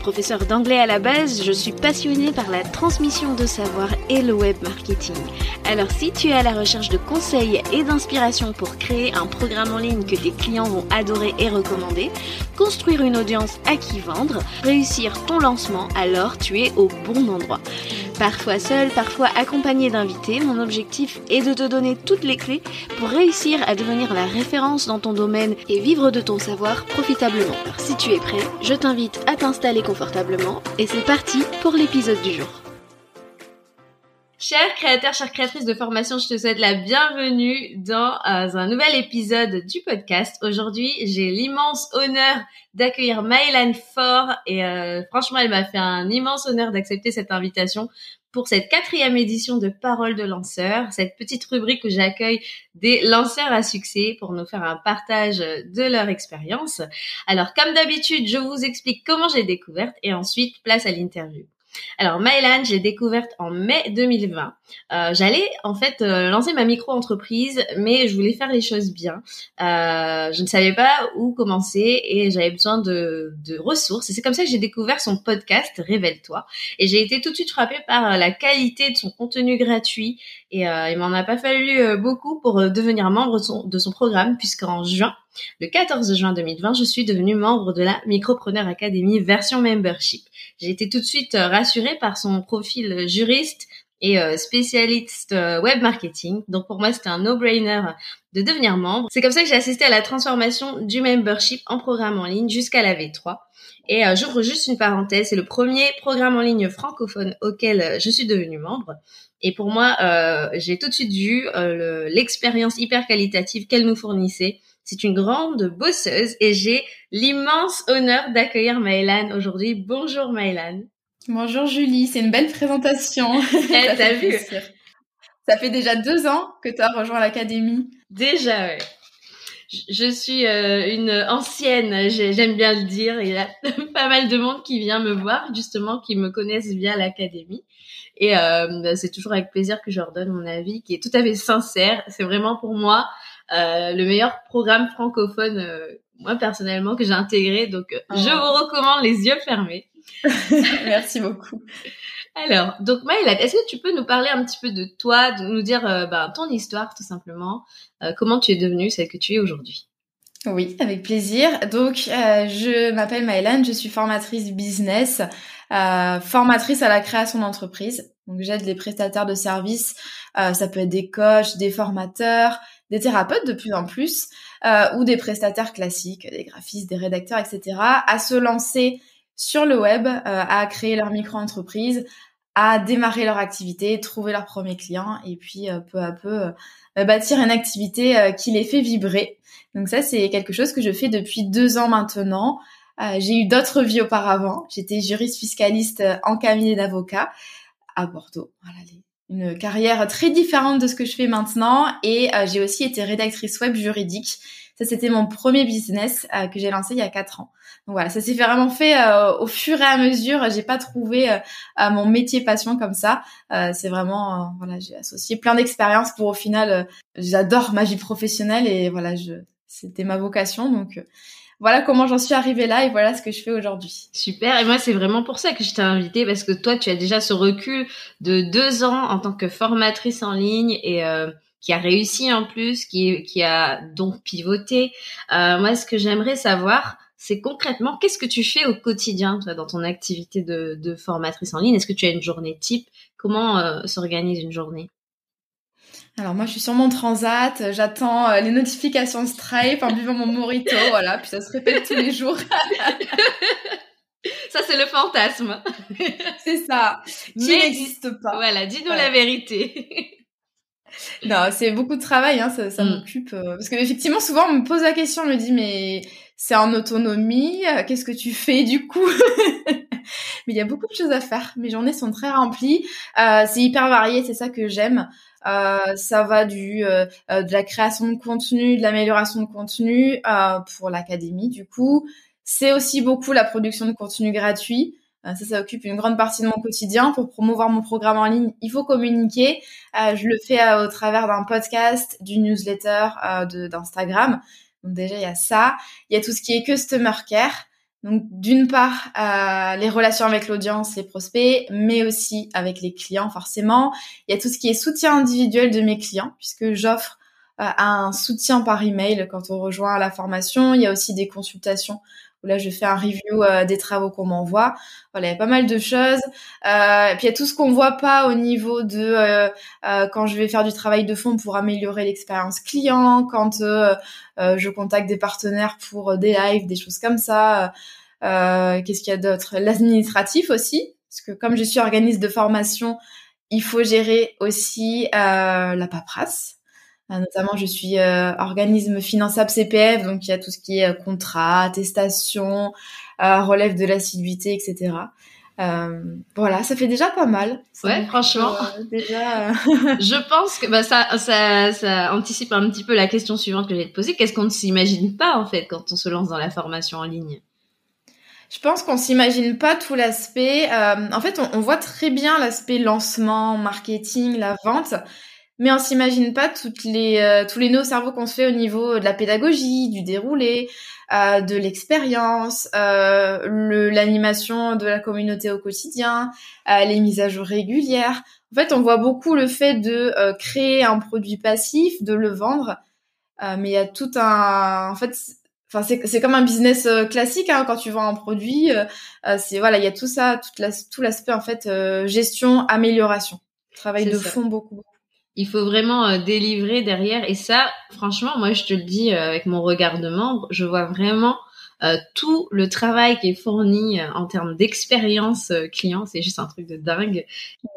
Professeur d'anglais à la base, je suis passionnée par la transmission de savoir et le web marketing. Alors si tu es à la recherche de conseils et d'inspiration pour créer un programme en ligne que tes clients vont adorer et recommander, construire une audience à qui vendre, réussir ton lancement, alors tu es au bon endroit. Parfois seul, parfois accompagné d'invités, mon objectif est de te donner toutes les clés pour réussir à devenir la référence dans ton domaine et vivre de ton savoir profitablement. Alors si tu es prêt, je t'invite à t'installer confortablement et c'est parti pour l'épisode du jour. Chers créateurs, chères créatrices de formation, je te souhaite la bienvenue dans euh, un nouvel épisode du podcast. Aujourd'hui, j'ai l'immense honneur d'accueillir Maëlan Fort et euh, franchement, elle m'a fait un immense honneur d'accepter cette invitation pour cette quatrième édition de Parole de lanceurs, cette petite rubrique où j'accueille des lanceurs à succès pour nous faire un partage de leur expérience. Alors, comme d'habitude, je vous explique comment j'ai découverte et ensuite place à l'interview. Alors Mylan, j'ai découverte en mai 2020. Euh, j'allais en fait euh, lancer ma micro-entreprise, mais je voulais faire les choses bien. Euh, je ne savais pas où commencer et j'avais besoin de, de ressources. Et c'est comme ça que j'ai découvert son podcast Révèle-toi. Et j'ai été tout de suite frappée par la qualité de son contenu gratuit. Et il m'en a pas fallu beaucoup pour devenir membre de son, de son programme, puisqu'en juin, le 14 juin 2020, je suis devenue membre de la Micropreneur Academy version membership. J'ai été tout de suite euh, rassurée par son profil juriste et euh, spécialiste euh, web marketing. Donc pour moi, c'était un no-brainer de devenir membre. C'est comme ça que j'ai assisté à la transformation du membership en programme en ligne jusqu'à la V3. Et j'ouvre juste une parenthèse, c'est le premier programme en ligne francophone auquel je suis devenue membre. Et pour moi, j'ai tout de suite vu l'expérience hyper qualitative qu'elle nous fournissait c'est une grande bosseuse et j'ai l'immense honneur d'accueillir Maëlan aujourd'hui. Bonjour Maëlan. Bonjour Julie, c'est une belle présentation. Eh, t'as vu Ça fait déjà deux ans que tu as rejoint l'académie. Déjà, ouais. Je suis euh, une ancienne, j'aime bien le dire. Il y a pas mal de monde qui vient me voir, justement, qui me connaissent via l'académie. Et euh, c'est toujours avec plaisir que je leur donne mon avis, qui est tout à fait sincère. C'est vraiment pour moi euh, le meilleur programme francophone, euh, moi personnellement, que j'ai intégré. Donc, euh, je oh. vous recommande les yeux fermés. Merci beaucoup. Alors, donc Maëla, est-ce que tu peux nous parler un petit peu de toi, de nous dire ben, ton histoire tout simplement, comment tu es devenue celle que tu es aujourd'hui? Oui, avec plaisir. Donc, je m'appelle Maëlan, je suis formatrice business, formatrice à la création d'entreprise. Donc, j'aide les prestataires de services, ça peut être des coachs, des formateurs, des thérapeutes de plus en plus, euh, ou des prestataires classiques, des graphistes, des rédacteurs, etc., à se lancer sur le web, euh, à créer leur micro-entreprise, à démarrer leur activité, trouver leurs premiers clients, et puis euh, peu à peu bâtir une activité qui les fait vibrer. Donc ça, c'est quelque chose que je fais depuis deux ans maintenant. J'ai eu d'autres vies auparavant. J'étais juriste fiscaliste en cabinet d'avocat à Bordeaux. Une carrière très différente de ce que je fais maintenant et euh, j'ai aussi été rédactrice web juridique. Ça, c'était mon premier business euh, que j'ai lancé il y a quatre ans. Donc voilà, ça s'est vraiment fait euh, au fur et à mesure. J'ai pas trouvé mon métier passion comme ça. c'est vraiment, voilà, j'ai associé plein d'expériences pour au final, j'adore ma vie professionnelle et voilà, je, c'était ma vocation. Donc voilà comment j'en suis arrivée là et voilà ce que je fais aujourd'hui. Super. Et moi, c'est vraiment pour ça que je t'ai invitée parce que toi, tu as déjà ce recul de deux ans en tant que formatrice en ligne et euh, qui a réussi en plus, qui, qui a donc pivoté. Euh, moi, ce que j'aimerais savoir, c'est concrètement qu'est-ce que tu fais au quotidien toi, dans ton activité de, de formatrice en ligne? Est-ce que tu as une journée type? Comment euh, s'organise une journée? Alors moi je suis sur mon transat, j'attends euh, les notifications Stripe en buvant mon morito, voilà, puis ça se répète tous les jours. ça c'est le fantasme. c'est ça, qui n'existe pas. Voilà, dis-nous la vérité. non, c'est beaucoup de travail, hein, ça, ça mm. m'occupe. Euh, parce que effectivement, souvent on me pose la question, on me dit mais c'est en autonomie, euh, qu'est-ce que tu fais du coup? Mais il y a beaucoup de choses à faire. Mes journées sont très remplies, c'est hyper varié, c'est ça que j'aime. Euh, ça va du euh, euh, de la création de contenu, de l'amélioration de contenu pour l'académie du coup. C'est aussi beaucoup la production de contenu gratuit. ça, ça occupe une grande partie de mon quotidien. Pour promouvoir mon programme en ligne, il faut communiquer. je le fais au travers d'un podcast, du newsletter, d'Instagram. Donc déjà, il y a ça. Il y a tout ce qui est customer care. Donc d'une part, euh, les relations avec l'audience, les prospects, mais aussi avec les clients forcément. Il y a tout ce qui est soutien individuel de mes clients, puisque j'offre euh, un soutien par email quand on rejoint la formation. Il y a aussi des consultations où là je fais un review euh, des travaux qu'on m'envoie. Voilà, il y a pas mal de choses. Euh, et puis il y a tout ce qu'on voit pas au niveau de euh, quand je vais faire du travail de fond pour améliorer l'expérience client, quand je contacte des partenaires pour des lives, des choses comme ça. Qu'est-ce qu'il y a d'autre? L'administratif aussi, parce que comme je suis organisme de formation, il faut gérer aussi la paperasse. Euh, notamment, je suis euh, organisme finançable CPF, donc il y a tout ce qui est euh, contrat, attestation, relève de l'assiduité, etc. voilà, ça fait déjà pas mal. ouais, franchement. déjà. je pense que bah, ça, ça, ça anticipe un petit peu la question suivante que je vais te poser. Qu'est-ce qu'on ne s'imagine pas en fait quand on se lance dans la formation en ligne? Je pense qu'on s'imagine pas tout l'aspect. en fait, on, on, voit très bien l'aspect lancement, marketing, la vente, mais on s'imagine pas toutes les euh, tous les nœuds cerveaux qu'on se fait au niveau de la pédagogie, du déroulé, euh, de l'expérience, euh, l'animation de la communauté au quotidien, euh, les mises à jour régulières. En fait, on voit beaucoup le fait de euh, créer un produit passif, de le vendre, mais il y a tout un en fait Enfin, c'est, c'est comme un business classique hein, quand tu vends un produit. c'est voilà, il y a tout ça, toute la, tout l'aspect en fait gestion, amélioration, travail de fond beaucoup il faut vraiment euh, délivrer derrière. Et ça, franchement, moi, je te le dis euh, avec mon regard de membre, je vois vraiment euh, tout le travail qui est fourni en termes d'expérience client. C'est juste un truc de dingue.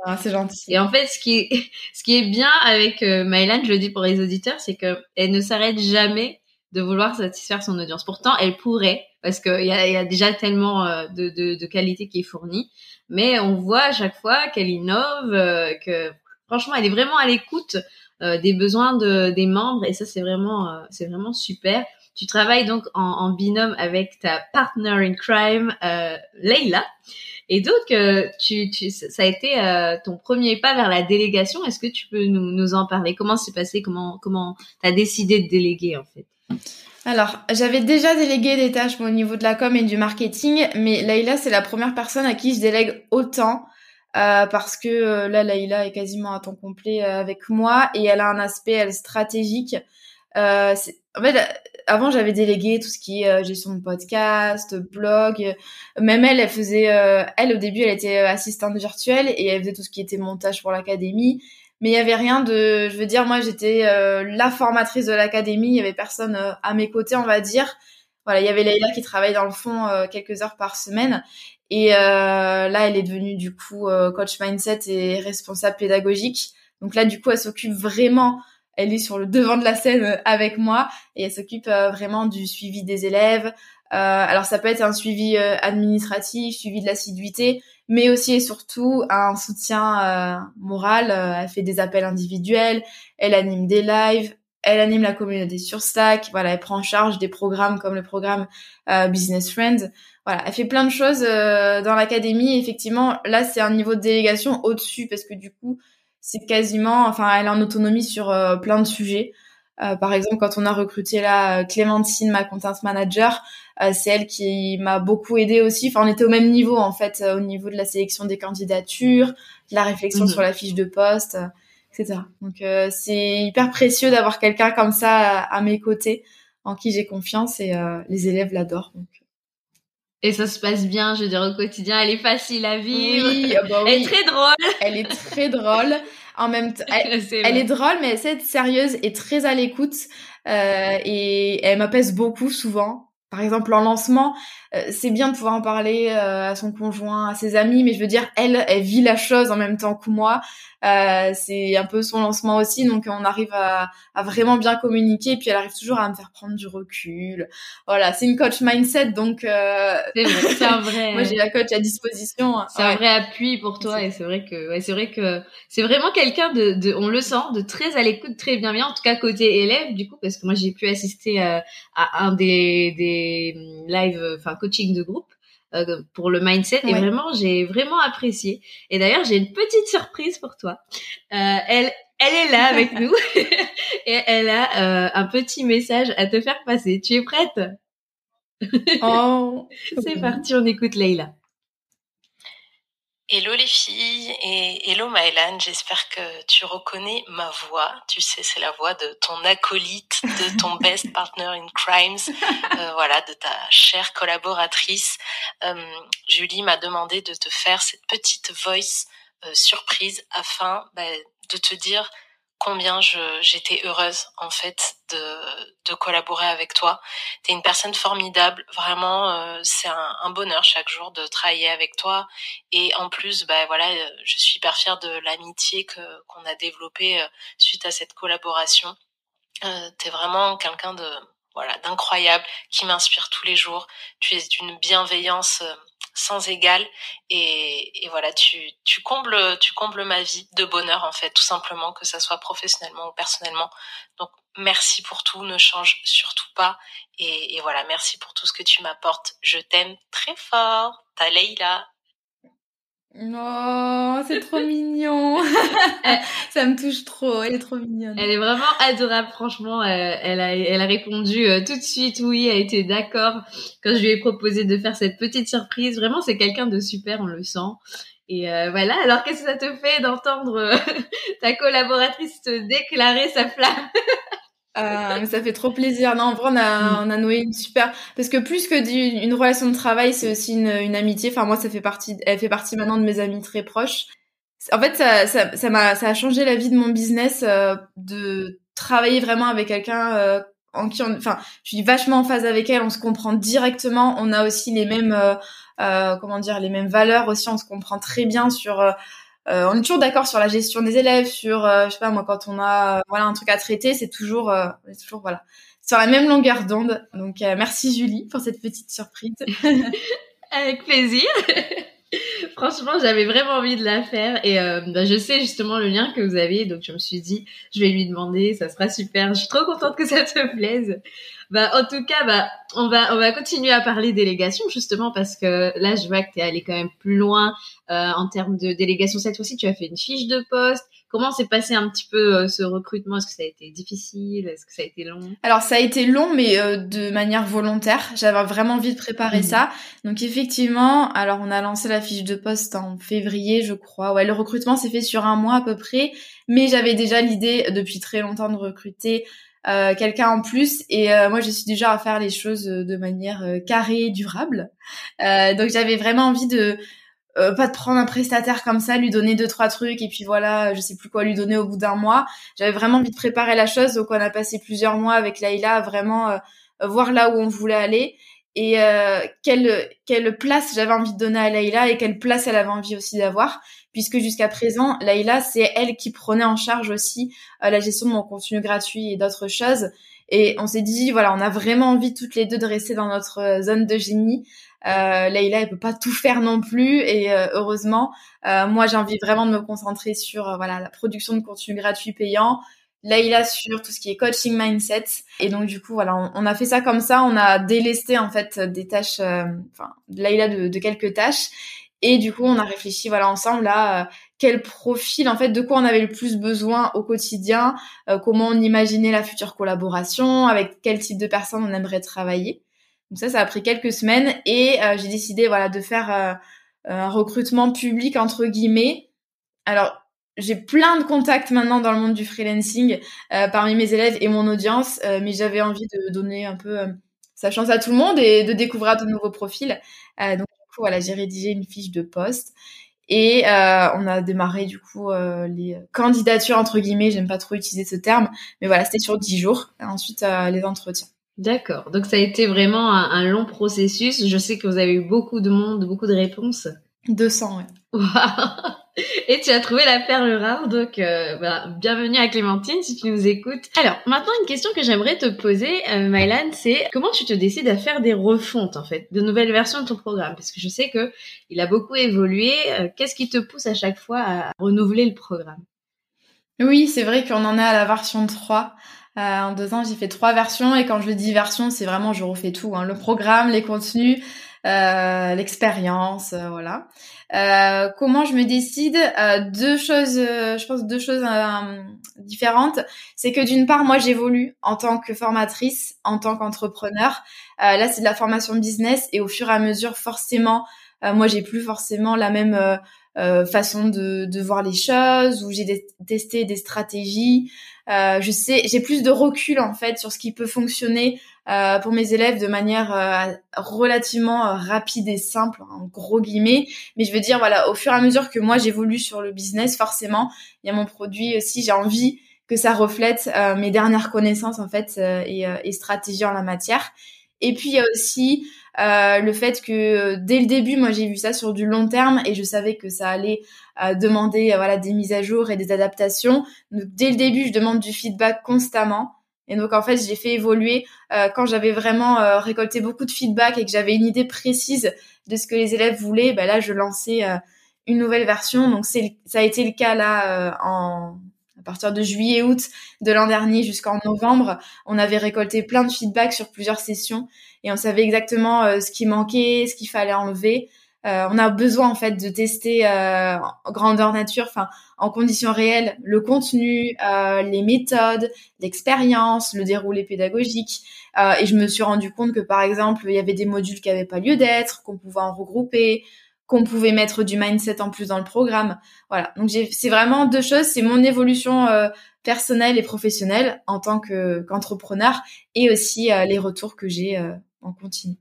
Ah, c'est gentil. Et en fait, ce qui est, ce qui est bien avec Mylan, je le dis pour les auditeurs, c'est que elle ne s'arrête jamais de vouloir satisfaire son audience. Pourtant, elle pourrait, parce qu'il y a, y a déjà tellement de, de, de, qualité qui est fournie, mais on voit à chaque fois qu'elle innove, que Franchement, elle est vraiment à l'écoute euh, des besoins de, des membres et ça c'est vraiment euh, c'est vraiment super. Tu travailles donc en, binôme avec ta partner in crime euh, Leila et donc euh, tu, ça a été ton premier pas vers la délégation. Est-ce que tu peux nous, en parler? Comment c'est passé? Comment comment t'as décidé de déléguer en fait? Alors, j'avais déjà délégué des tâches au niveau de la com et du marketing, mais Leila, c'est la première personne à qui je délègue autant euh, parce que euh, là, Laïla est quasiment à temps complet euh, avec moi et elle a un aspect elle, stratégique. en fait, avant, j'avais délégué tout ce qui est gestion de podcast, blog. Même elle, elle faisait, elle au début, elle était assistante virtuelle et elle faisait tout ce qui était montage pour l'académie. Mais il y avait rien de, je veux dire, moi, j'étais la formatrice de l'académie. Il y avait personne à mes côtés, on va dire. Voilà, il y avait Leïla qui travaillait dans le fond quelques heures par semaine et euh, là, elle est devenue du coup euh, coach mindset et responsable pédagogique. Donc là, du coup, elle s'occupe vraiment, elle est sur le devant de la scène euh, avec moi et elle s'occupe vraiment du suivi des élèves. alors ça peut être un suivi administratif, suivi de l'assiduité, mais aussi et surtout un soutien moral. elle fait des appels individuels, elle anime des lives, elle anime la communauté sur Slack. Voilà, elle prend en charge des programmes comme le programme Business Friends voilà, elle fait plein de choses euh, dans l'académie. Effectivement, là, c'est un niveau de délégation au-dessus parce que du coup, c'est quasiment, enfin, elle a une autonomie sur euh, plein de sujets. Euh, par exemple, quand on a recruté là Clémentine, ma content manager, c'est elle qui m'a beaucoup aidé aussi. Enfin, on était au même niveau en fait, au niveau de la sélection des candidatures, la réflexion mhm. sur la fiche de poste, etc. Donc, c'est hyper précieux d'avoir quelqu'un comme ça à, mes côtés, en qui j'ai confiance et les élèves l'adorent. Donc, et ça se passe bien, je veux dire, au quotidien. Elle est facile à vivre. Oui, ah bah Elle est très drôle. Elle est très drôle. En même temps, elle, elle, est drôle, mais elle sait être sérieuse et très à l'écoute. Euh, et elle m'apaise beaucoup souvent. Par exemple, en lancement, euh, c'est bien de pouvoir en parler euh, à son conjoint, à ses amis, mais je veux dire, elle, elle vit la chose en même temps que moi. Euh, c'est un peu son lancement aussi, donc on arrive à, à, vraiment bien communiquer, et puis elle arrive toujours à me faire prendre du recul. Voilà, c'est une coach mindset, donc c'est un vrai. moi, j'ai la coach à disposition. C'est un vrai appui pour toi, et c'est vrai que, ouais, c'est vrai que c'est vraiment quelqu'un de, de, on le sent, de très à l'écoute, très bienveillant, en tout cas côté élève, du coup, parce que moi j'ai pu assister à un des, des lives, enfin coaching de groupe. pour le mindset et vraiment j'ai vraiment apprécié. Et d'ailleurs j'ai une petite surprise pour toi. elle elle est là avec nous et elle a un petit message à te faire passer. Tu es prête? Oh, c'est parti, on écoute Leïla. Hello les filles et hello Maëlan, j'espère que tu reconnais ma voix. Tu sais, c'est la voix de ton acolyte, de ton best partner in crimes, euh, voilà, de ta chère collaboratrice. Euh, Julie m'a demandé de te faire cette petite voice euh, surprise afin bah, de te dire combien j'étais heureuse en fait de, de collaborer avec toi. Tu es une personne formidable, vraiment euh, c'est un, un, bonheur chaque jour de travailler avec toi et en plus bah voilà, je suis hyper fière de l'amitié que qu'on a développée euh, suite à cette collaboration. Euh, tu es vraiment quelqu'un de voilà, d'incroyable qui m'inspire tous les jours. Tu es d'une bienveillance euh, sans égal et, voilà tu, tu combles tu combles ma vie de bonheur en fait tout simplement que ça soit professionnellement ou personnellement. Donc merci pour tout ne change surtout pas et, et voilà merci pour tout ce que tu m'apportes. Je t'aime très fort. Ta Leïla Oh, c'est trop mignon. ça me touche trop. Elle est trop mignonne. Elle est vraiment adorable. Franchement, euh, elle, a, elle a répondu euh, tout de suite oui. Elle a été d'accord quand je lui ai proposé de faire cette petite surprise. Vraiment, c'est quelqu'un de super. On le sent. Et euh, voilà. Alors, qu'est-ce que ça te fait d'entendre ta collaboratrice te déclarer sa flamme? Euh, ça fait trop plaisir. Non, en vrai, on a, on a noué une super. Parce que plus que une relation de travail, c'est aussi une, une, amitié. Enfin, moi, ça fait partie. Elle fait partie maintenant de mes amis très proches. En fait, ça, ça, ça m'a, ça a changé la vie de mon business euh, de travailler vraiment avec quelqu'un euh, en qui, on, enfin, je suis vachement en phase avec elle. On se comprend directement. On a aussi les mêmes, euh, comment dire, les mêmes valeurs aussi. On se comprend très bien sur euh, on est toujours d'accord sur la gestion des élèves, sur euh, je sais pas moi quand on a euh, voilà un truc à traiter, c'est toujours on toujours voilà sur la même longueur d'onde. Donc merci Julie pour cette petite surprise. Avec plaisir. Franchement, j'avais vraiment envie de la faire et bah, je sais justement le lien que vous avez, donc je me suis dit je vais lui demander, ça sera super. Je suis trop contente que ça te plaise. Bah, en tout cas, bah, on va, on va continuer à parler délégation justement parce que là, je vois que tu es allé quand même plus loin euh, en termes de délégation. Cette fois-ci, tu as fait une fiche de poste. Comment s'est passé un petit peu euh, ce recrutement? Est-ce que ça a été difficile? Est-ce que ça a été long? Alors, ça a été long, mais euh, de manière volontaire. J'avais vraiment envie de préparer mmh. ça. Donc, effectivement, alors on a lancé la fiche de poste en février, je crois. Ouais, le recrutement s'est fait sur un mois à peu près, mais j'avais déjà l'idée depuis très longtemps de recruter euh, quelqu'un en plus. Et euh, moi, je suis déjà à faire les choses euh, de manière carrée et durable. donc, j'avais vraiment envie de pas de prendre un prestataire comme ça, lui donner deux trois trucs et puis voilà, je sais plus quoi lui donner au bout d'un mois. J'avais vraiment envie de préparer la chose, donc on a passé plusieurs mois avec Laïla à vraiment voir là où on voulait aller et quelle quelle place j'avais envie de donner à Laïla et quelle place elle avait envie aussi d'avoir puisque jusqu'à présent, Laïla, c'est elle qui prenait en charge aussi euh, la gestion de mon contenu gratuit et d'autres choses. Et on s'est dit, voilà, on a vraiment envie toutes les deux de rester dans notre euh, zone de génie. Euh, Laïla, elle peut pas tout faire non plus, et euh, heureusement, moi, j'ai envie vraiment de me concentrer sur voilà la production de contenu gratuit payant. Laïla sur tout ce qui est coaching mindset. Et donc du coup, voilà, on, a fait ça comme ça. On a délesté en fait des tâches, enfin, Laïla de, de quelques tâches. Et du coup, on a réfléchi voilà ensemble à euh, quel profil, en fait, de quoi on avait le plus besoin au quotidien, euh, comment on imaginait la future collaboration, avec quel type de personnes on aimerait travailler. Donc ça, ça a pris quelques semaines et euh, j'ai décidé voilà de faire un recrutement public entre guillemets. Alors j'ai plein de contacts maintenant dans le monde du freelancing parmi mes élèves et mon audience, mais j'avais envie de donner un peu sa chance à tout le monde et de découvrir de nouveaux profils. donc voilà, j'ai rédigé une fiche de poste. Et euh, on a démarré du coup euh, les candidatures entre guillemets, j'aime pas trop utiliser ce terme, mais voilà, c'était sur 10 jours. Ensuite euh, les entretiens. D'accord. Donc ça a été vraiment un, long processus. Je sais que vous avez eu beaucoup de monde, beaucoup de réponses. 200, ouais. Et tu as trouvé la perle rare, donc euh, bah, bienvenue à Clémentine si tu nous écoutes. Alors maintenant une question que j'aimerais te poser, euh, Mylan, c'est comment tu te décides à faire des refontes en fait, de nouvelles versions de ton programme, parce que je sais que il a beaucoup évolué. Euh, qu'est-ce qui te pousse à chaque fois à renouveler le programme? Oui, c'est vrai qu'on en est à la version 3. Euh, en deux ans, j'ai fait trois versions et quand je dis version, c'est vraiment je refais tout, hein, le programme, les contenus. euh, l'expérience, euh, voilà. Euh, comment je me décide Deux choses, je pense deux choses différentes. C'est que d'une part, moi, j'évolue en tant que formatrice, en tant qu'entrepreneur. là, c'est de la formation business et au fur et à mesure, forcément, moi, j'ai plus forcément la même façon de, de, voir les choses, où j'ai testé des stratégies. je sais, j'ai plus de recul en fait sur ce qui peut fonctionner euh, pour mes élèves de manière euh, relativement euh, rapide et simple, en gros guillemets. Mais je veux dire, voilà, au fur et à mesure que moi j'évolue sur le business, forcément, il y a mon produit aussi, j'ai envie que ça reflète mes dernières connaissances en fait et, et, stratégies en la matière. Et puis il y a aussi le fait que dès le début, moi j'ai vu ça sur du long terme et je savais que ça allait demander voilà des mises à jour et des adaptations. Donc dès le début, je demande du feedback constamment. Et donc en fait, j'ai fait évoluer euh, quand j'avais vraiment euh, récolté beaucoup de feedback et que j'avais une idée précise de ce que les élèves voulaient. Ben là, je lançais euh, une nouvelle version. Donc c'est ça a été le cas là en à partir de juillet-août de l'an dernier jusqu'en novembre. On avait récolté plein de feedback sur plusieurs sessions et on savait exactement ce qui manquait, ce qu'il fallait enlever. Euh, on a besoin en fait de tester euh, en grandeur nature, enfin en conditions réelles, le contenu, euh, les méthodes, l'expérience, le déroulé pédagogique. et je me suis rendu compte que par exemple, il y avait des modules qui n'avaient pas lieu d'être, qu'on pouvait en regrouper, qu'on pouvait mettre du mindset en plus dans le programme. Voilà. Donc c'est vraiment deux choses. C'est mon évolution personnelle et professionnelle en tant qu'entrepreneur et aussi les retours que j'ai en continu.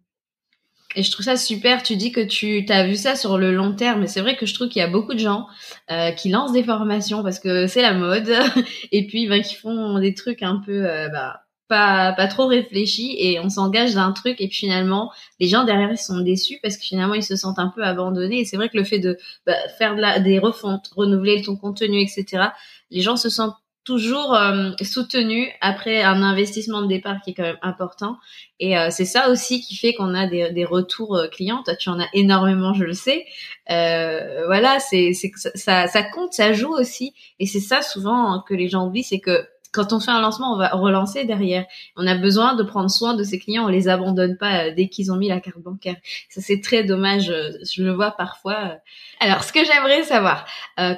Et je trouve ça super. Tu dis que tu as vu ça sur le long terme. Mais c'est vrai que je trouve qu'il y a beaucoup de gens euh, qui lancent des formations parce que c'est la mode. et puis, ben, qui font des trucs un peu, euh, bah, pas, trop réfléchis. Et on s'engage dans un truc. Et puis finalement, les gens derrière, ils sont déçus parce que finalement, ils se sentent un peu abandonnés. Et c'est vrai que le fait de bah, faire des refontes, renouveler ton contenu, etc., les gens se sentent toujours euh, soutenu après un investissement de départ qui est quand même important. Et euh, c'est ça aussi qui fait qu'on a des, des retours euh, clients. Toi, tu en as énormément, je le sais. Euh, voilà, c'est ça, ça compte, ça joue aussi. Et c'est ça souvent que les gens oublient, c'est que quand on fait un lancement, on va relancer derrière. On a besoin de prendre soin de ses clients. On les abandonne pas euh, dès qu'ils ont mis la carte bancaire. Ça, c'est très dommage. Euh, je le vois parfois. Euh. Alors, ce que j'aimerais savoir,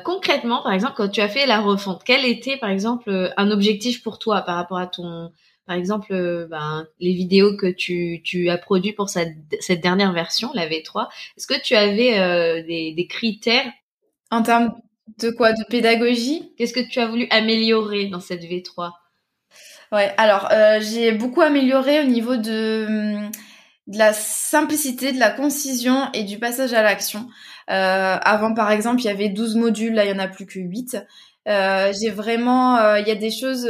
concrètement, par exemple, quand tu as fait la refonte, quel était, par exemple, un objectif pour toi par rapport à ton, par exemple, ben, les vidéos que tu, tu as produites pour cette, dernière version, la V3. Est-ce que tu avais des, des critères? En termes de quoi? De pédagogie? Qu'est-ce que tu as voulu améliorer dans cette V3 Ouais, alors euh, j'ai beaucoup amélioré au niveau de, hum, de la simplicité, de la concision et du passage à l'action. Euh, avant, par exemple, il y avait 12 modules, là, il y en a plus que 8. Euh, j'ai vraiment... Euh, il y a des choses...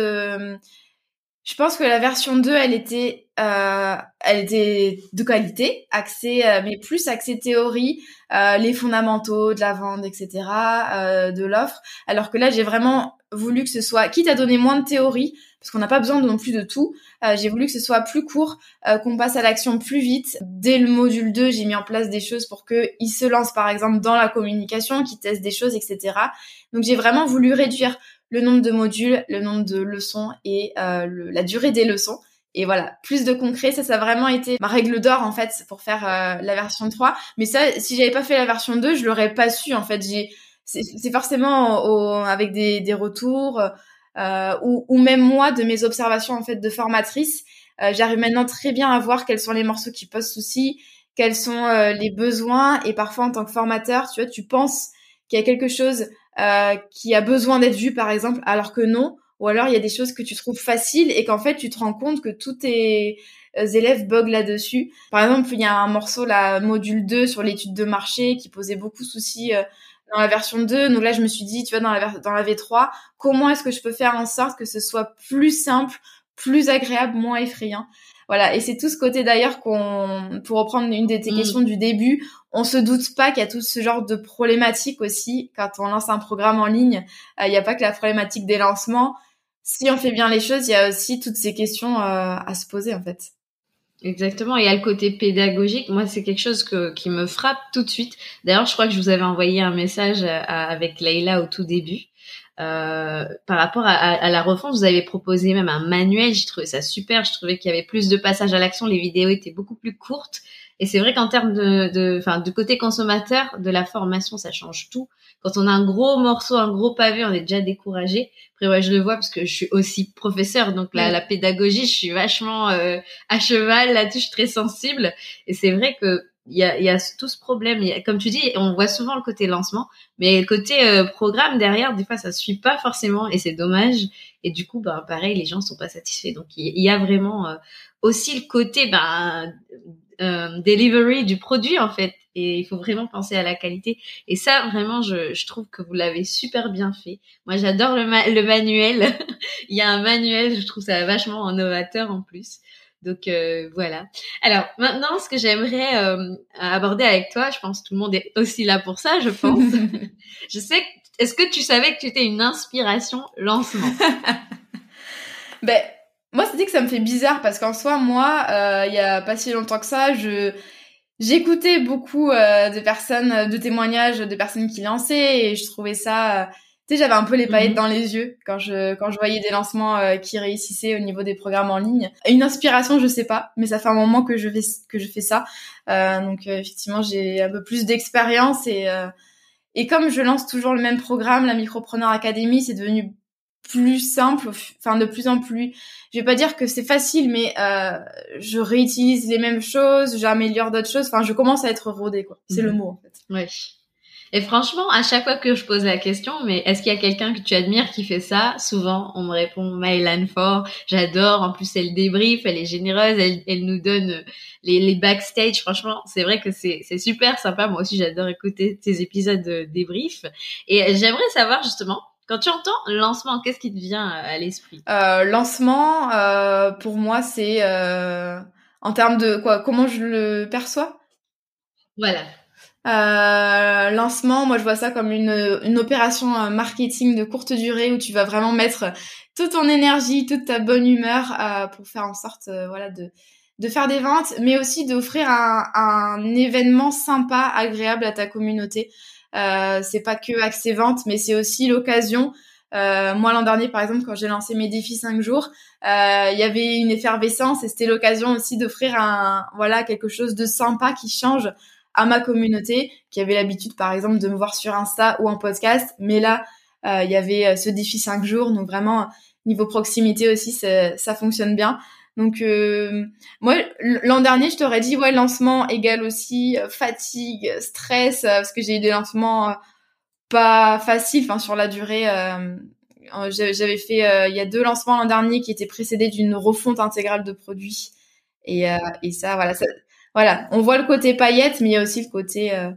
Euh, je pense que la version 2, elle était, euh, elle était de qualité, axée, euh, mais plus axée théorie, euh, les fondamentaux de la vente, etc., euh, de l'offre. Alors que là, j'ai vraiment voulu que ce soit, quitte à donner moins de théorie, parce qu'on n'a pas besoin non plus de tout, euh, j'ai voulu que ce soit plus court, qu'on passe à l'action plus vite. Dès le module 2, j'ai mis en place des choses pour qu'ils se lancent, par exemple, dans la communication, qu'ils testent des choses, etc. Donc j'ai vraiment voulu réduire le nombre de modules, le nombre de leçons et euh, la durée des leçons. Et voilà, plus de concret, ça, ça a vraiment été ma règle d'or en fait pour faire euh, la version 3. Mais ça, si j'avais pas fait la version 2, je l'aurais pas su en fait. C'est forcément avec des, des retours euh, ou, ou, même moi de mes observations en fait de formatrice, j'arrive maintenant très bien à voir quels sont les morceaux qui posent souci, quels sont les besoins et parfois en tant que formateur, tu vois, tu penses qu'il y a quelque chose euh, qui a besoin d'être vu par exemple, alors que non. Ou alors il y a des choses que tu trouves faciles et qu'en fait tu te rends compte que tous tes euh, élèves bug là-dessus. Par exemple, il y a un morceau, la module 2 sur l'étude de marché qui posait beaucoup de soucis euh, dans la version 2. Donc là, je me suis dit, tu vois, dans la, dans la V3, comment est-ce que je peux faire en sorte que ce soit plus simple, plus agréable, moins effrayant? Voilà, et c'est tout ce côté d'ailleurs qu'on, pour reprendre une des tes mm. questions du début, on se doute pas qu'il y a tout ce genre de problématiques aussi quand on lance un programme en ligne. Euh, il n'y a pas que la problématique des lancements. Si on fait bien les choses, il y a aussi toutes ces questions euh, à se poser en fait. Exactement. Il y a le côté pédagogique. Moi, c'est quelque chose que, qui me frappe tout de suite. D'ailleurs, je crois que je vous avais envoyé un message euh, avec Leïla au tout début. Euh, par rapport à, à, la refonte, vous avez proposé même un manuel. J'ai trouvé ça super. Je trouvais qu'il y avait plus de passages à l'action. Les vidéos étaient beaucoup plus courtes. Et c'est vrai qu'en termes de, de, enfin, du côté consommateur, de la formation, ça change tout. Quand on a un gros morceau, un gros pavé, on est déjà découragé. Après, ouais, je le vois parce que je suis aussi professeur, donc la, la pédagogie, je suis vachement euh, à cheval là-dessus, je suis très sensible. Et c'est vrai que il y a, y a tout ce problème. comme tu dis, on voit souvent le côté lancement, mais le côté euh, programme derrière, des fois, ça suit pas forcément et c'est dommage. Et du coup, bah, pareil, les gens sont pas satisfaits. Donc, il y, a vraiment euh, aussi le côté bah, euh, delivery du produit en fait. Et il faut vraiment penser à la qualité. Et ça, vraiment, je, je trouve que vous l'avez super bien fait. Moi, j'adore le, le manuel. il y a un manuel, je trouve ça vachement innovateur en plus. Donc euh, voilà. Alors maintenant, ce que j'aimerais euh, aborder avec toi, je pense que tout le monde est aussi là pour ça, je pense. je sais. Est-ce que tu savais que tu étais une inspiration lancement? Ben moi, c'est dit que ça me fait bizarre parce qu'en soi, moi, euh, il y a pas si longtemps que ça, je j'écoutais beaucoup de personnes, de témoignages de personnes qui lançaient et je trouvais ça tu sais, j'avais un peu les paillettes mhm. dans les yeux quand je quand je voyais des lancements euh, qui réussissaient au niveau des programmes en ligne. Une inspiration, je sais pas, mais ça fait un moment que je fais que je fais ça. Euh, donc euh, effectivement, j'ai un peu plus d'expérience et euh, et comme je lance toujours le même programme, la Micropreneur Academy, c'est devenu plus simple, enfin de plus en plus. Je vais pas dire que c'est facile, mais je réutilise les mêmes choses, j'améliore d'autres choses. Enfin, je commence à être rodée, quoi. C'est le mhm. mot en fait. Ouais. Et franchement, à chaque fois que je pose la question, mais est-ce qu'il y a quelqu'un que tu admires qui fait ça? Souvent, on me répond Mylan Ford. J'adore. En plus, elle débrief, elle est généreuse, elle, elle nous donne euh, les, les backstage. Franchement, c'est vrai que c'est super sympa. Moi aussi, j'adore écouter tes épisodes de débrief. Et j'aimerais savoir justement, quand tu entends lancement, qu'est-ce qui te vient à l'esprit? Euh, Lancement, euh, pour moi, c'est euh, en termes de quoi Comment je le perçois? Voilà. Euh, lancement, moi je vois ça comme une, une opération euh, marketing de courte durée où tu vas vraiment mettre toute ton énergie, toute ta bonne humeur euh, pour faire en sorte euh, voilà de, de faire des ventes, mais aussi d'offrir un, un événement sympa, agréable à ta communauté. Euh, c'est pas que accès vente, mais c'est aussi l'occasion. moi l'an dernier par exemple quand j'ai lancé mes défis 5 jours, il y avait une effervescence et c'était l'occasion aussi d'offrir un voilà quelque chose de sympa qui change à ma communauté qui avait l'habitude par exemple de me voir sur Insta ou en podcast. Mais là euh, il y avait euh, ce défi 5 jours. Donc vraiment niveau proximité aussi ça fonctionne bien. Donc euh, moi l'an dernier je t'aurais dit ouais lancement égale aussi fatigue stress parce que j'ai eu des lancements pas faciles enfin sur la durée j'avais fait il y a deux lancements l'an dernier qui étaient précédés d'une refonte intégrale de produits. Et, et ça voilà ça, voilà, on voit le côté paillette, mais il y a aussi le côté euh,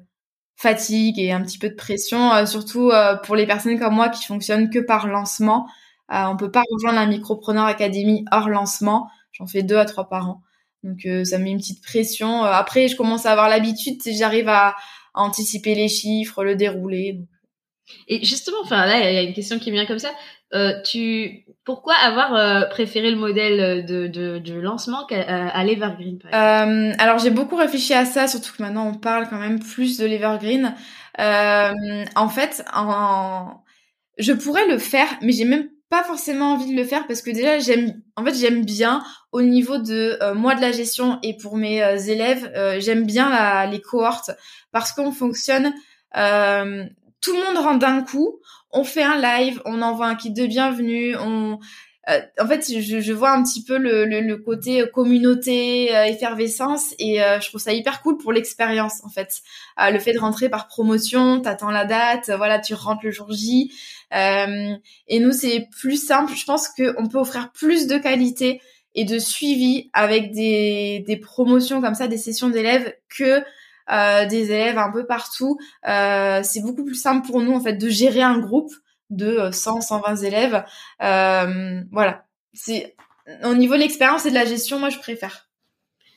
fatigue et un petit peu de pression, euh, surtout euh, pour les personnes comme moi qui fonctionnent que par lancement. on peut pas rejoindre la Micropreneur Academy hors lancement. J'en fais deux à trois par an. Donc ça met une petite pression. après, je commence à avoir l'habitude, j'arrive à, anticiper les chiffres, le dérouler. Et justement, enfin là, il y a une question qui vient comme ça. Euh, tu pourquoi avoir euh, préféré le modèle de, de, de lancement à, l'Evergreen euh, Alors j'ai beaucoup réfléchi à ça, surtout que maintenant on parle quand même plus de l'Evergreen. Euh, en fait, en... je pourrais le faire, mais j'ai même pas forcément envie de le faire parce que déjà j'aime, en fait j'aime bien au niveau de euh, moi de la gestion et pour mes élèves, j'aime bien la, les cohortes parce qu'on fonctionne tout le monde rentre d'un coup, on fait un live, on envoie un kit de bienvenue, on euh, en fait, je, vois un petit peu le, côté communauté, euh, effervescence, et euh, je trouve ça hyper cool pour l'expérience, en fait. le fait de rentrer par promotion, t'attends la date, voilà, tu rentres le jour J. et nous, c'est plus simple. Je pense qu'on peut offrir plus de qualité et de suivi avec des, des promotions comme ça, des sessions d'élèves, que euh, des élèves un peu partout. Euh, c'est beaucoup plus simple pour nous en fait de gérer un groupe de 100, euh, 120 élèves. voilà. C'est au niveau de l'expérience et de la gestion, moi je préfère.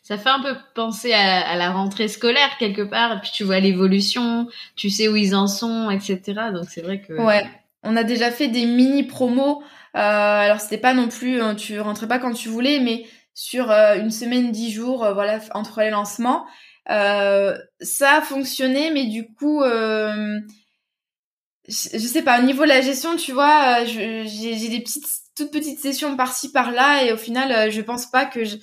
Ça fait un peu penser à, la rentrée scolaire quelque part, et puis tu vois l'évolution, tu sais où ils en sont, etc. Donc c'est vrai que. Ouais. On a déjà fait des mini promos. Euh, alors c'était pas non plus, tu rentrais pas quand tu voulais, mais sur une semaine, dix jours, voilà, entre les lancements. Euh, ça a fonctionné, mais du coup, euh, je, sais pas, au niveau de la gestion, tu vois, euh, j'ai des petites, toutes petites sessions par-ci par-là, et au final, je pense pas que je,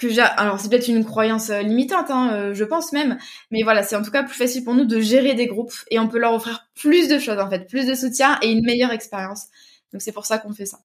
que j'ai. Alors c'est peut-être une croyance euh, limitante, hein, euh, je pense même, mais voilà, c'est en tout cas plus facile pour nous de gérer des groupes et on peut leur offrir plus de choses en fait, plus de soutien et une meilleure expérience. Donc c'est pour ça qu'on fait ça.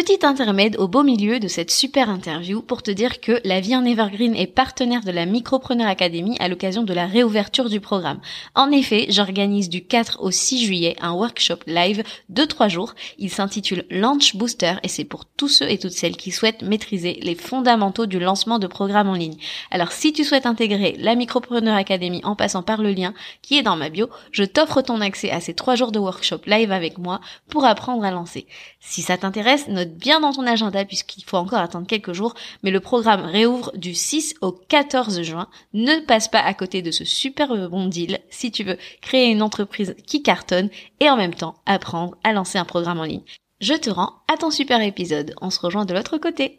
Petit intermède au beau milieu de cette super interview pour te dire que La Vie en Evergreen est partenaire de la Micropreneur Academy à l'occasion de la réouverture du programme. En effet, j'organise du 4 au 6 juillet un workshop live de 3 jours. Il s'intitule Launch Booster et c'est pour tous ceux et toutes celles qui souhaitent maîtriser les fondamentaux du lancement de programmes en ligne. Alors si tu souhaites intégrer la Micropreneur Academy en passant par le lien qui est dans ma bio, je t'offre ton accès à ces 3 jours de workshop live avec moi pour apprendre à lancer. Si ça t'intéresse, note bien dans ton agenda puisqu'il faut encore attendre quelques jours, mais le programme réouvre du 6 au 14 juin. Ne passe pas à côté de ce super bon deal si tu veux créer une entreprise qui cartonne et en même temps apprendre à lancer un programme en ligne. Je te rends à ton super épisode. On se rejoint de l'autre côté.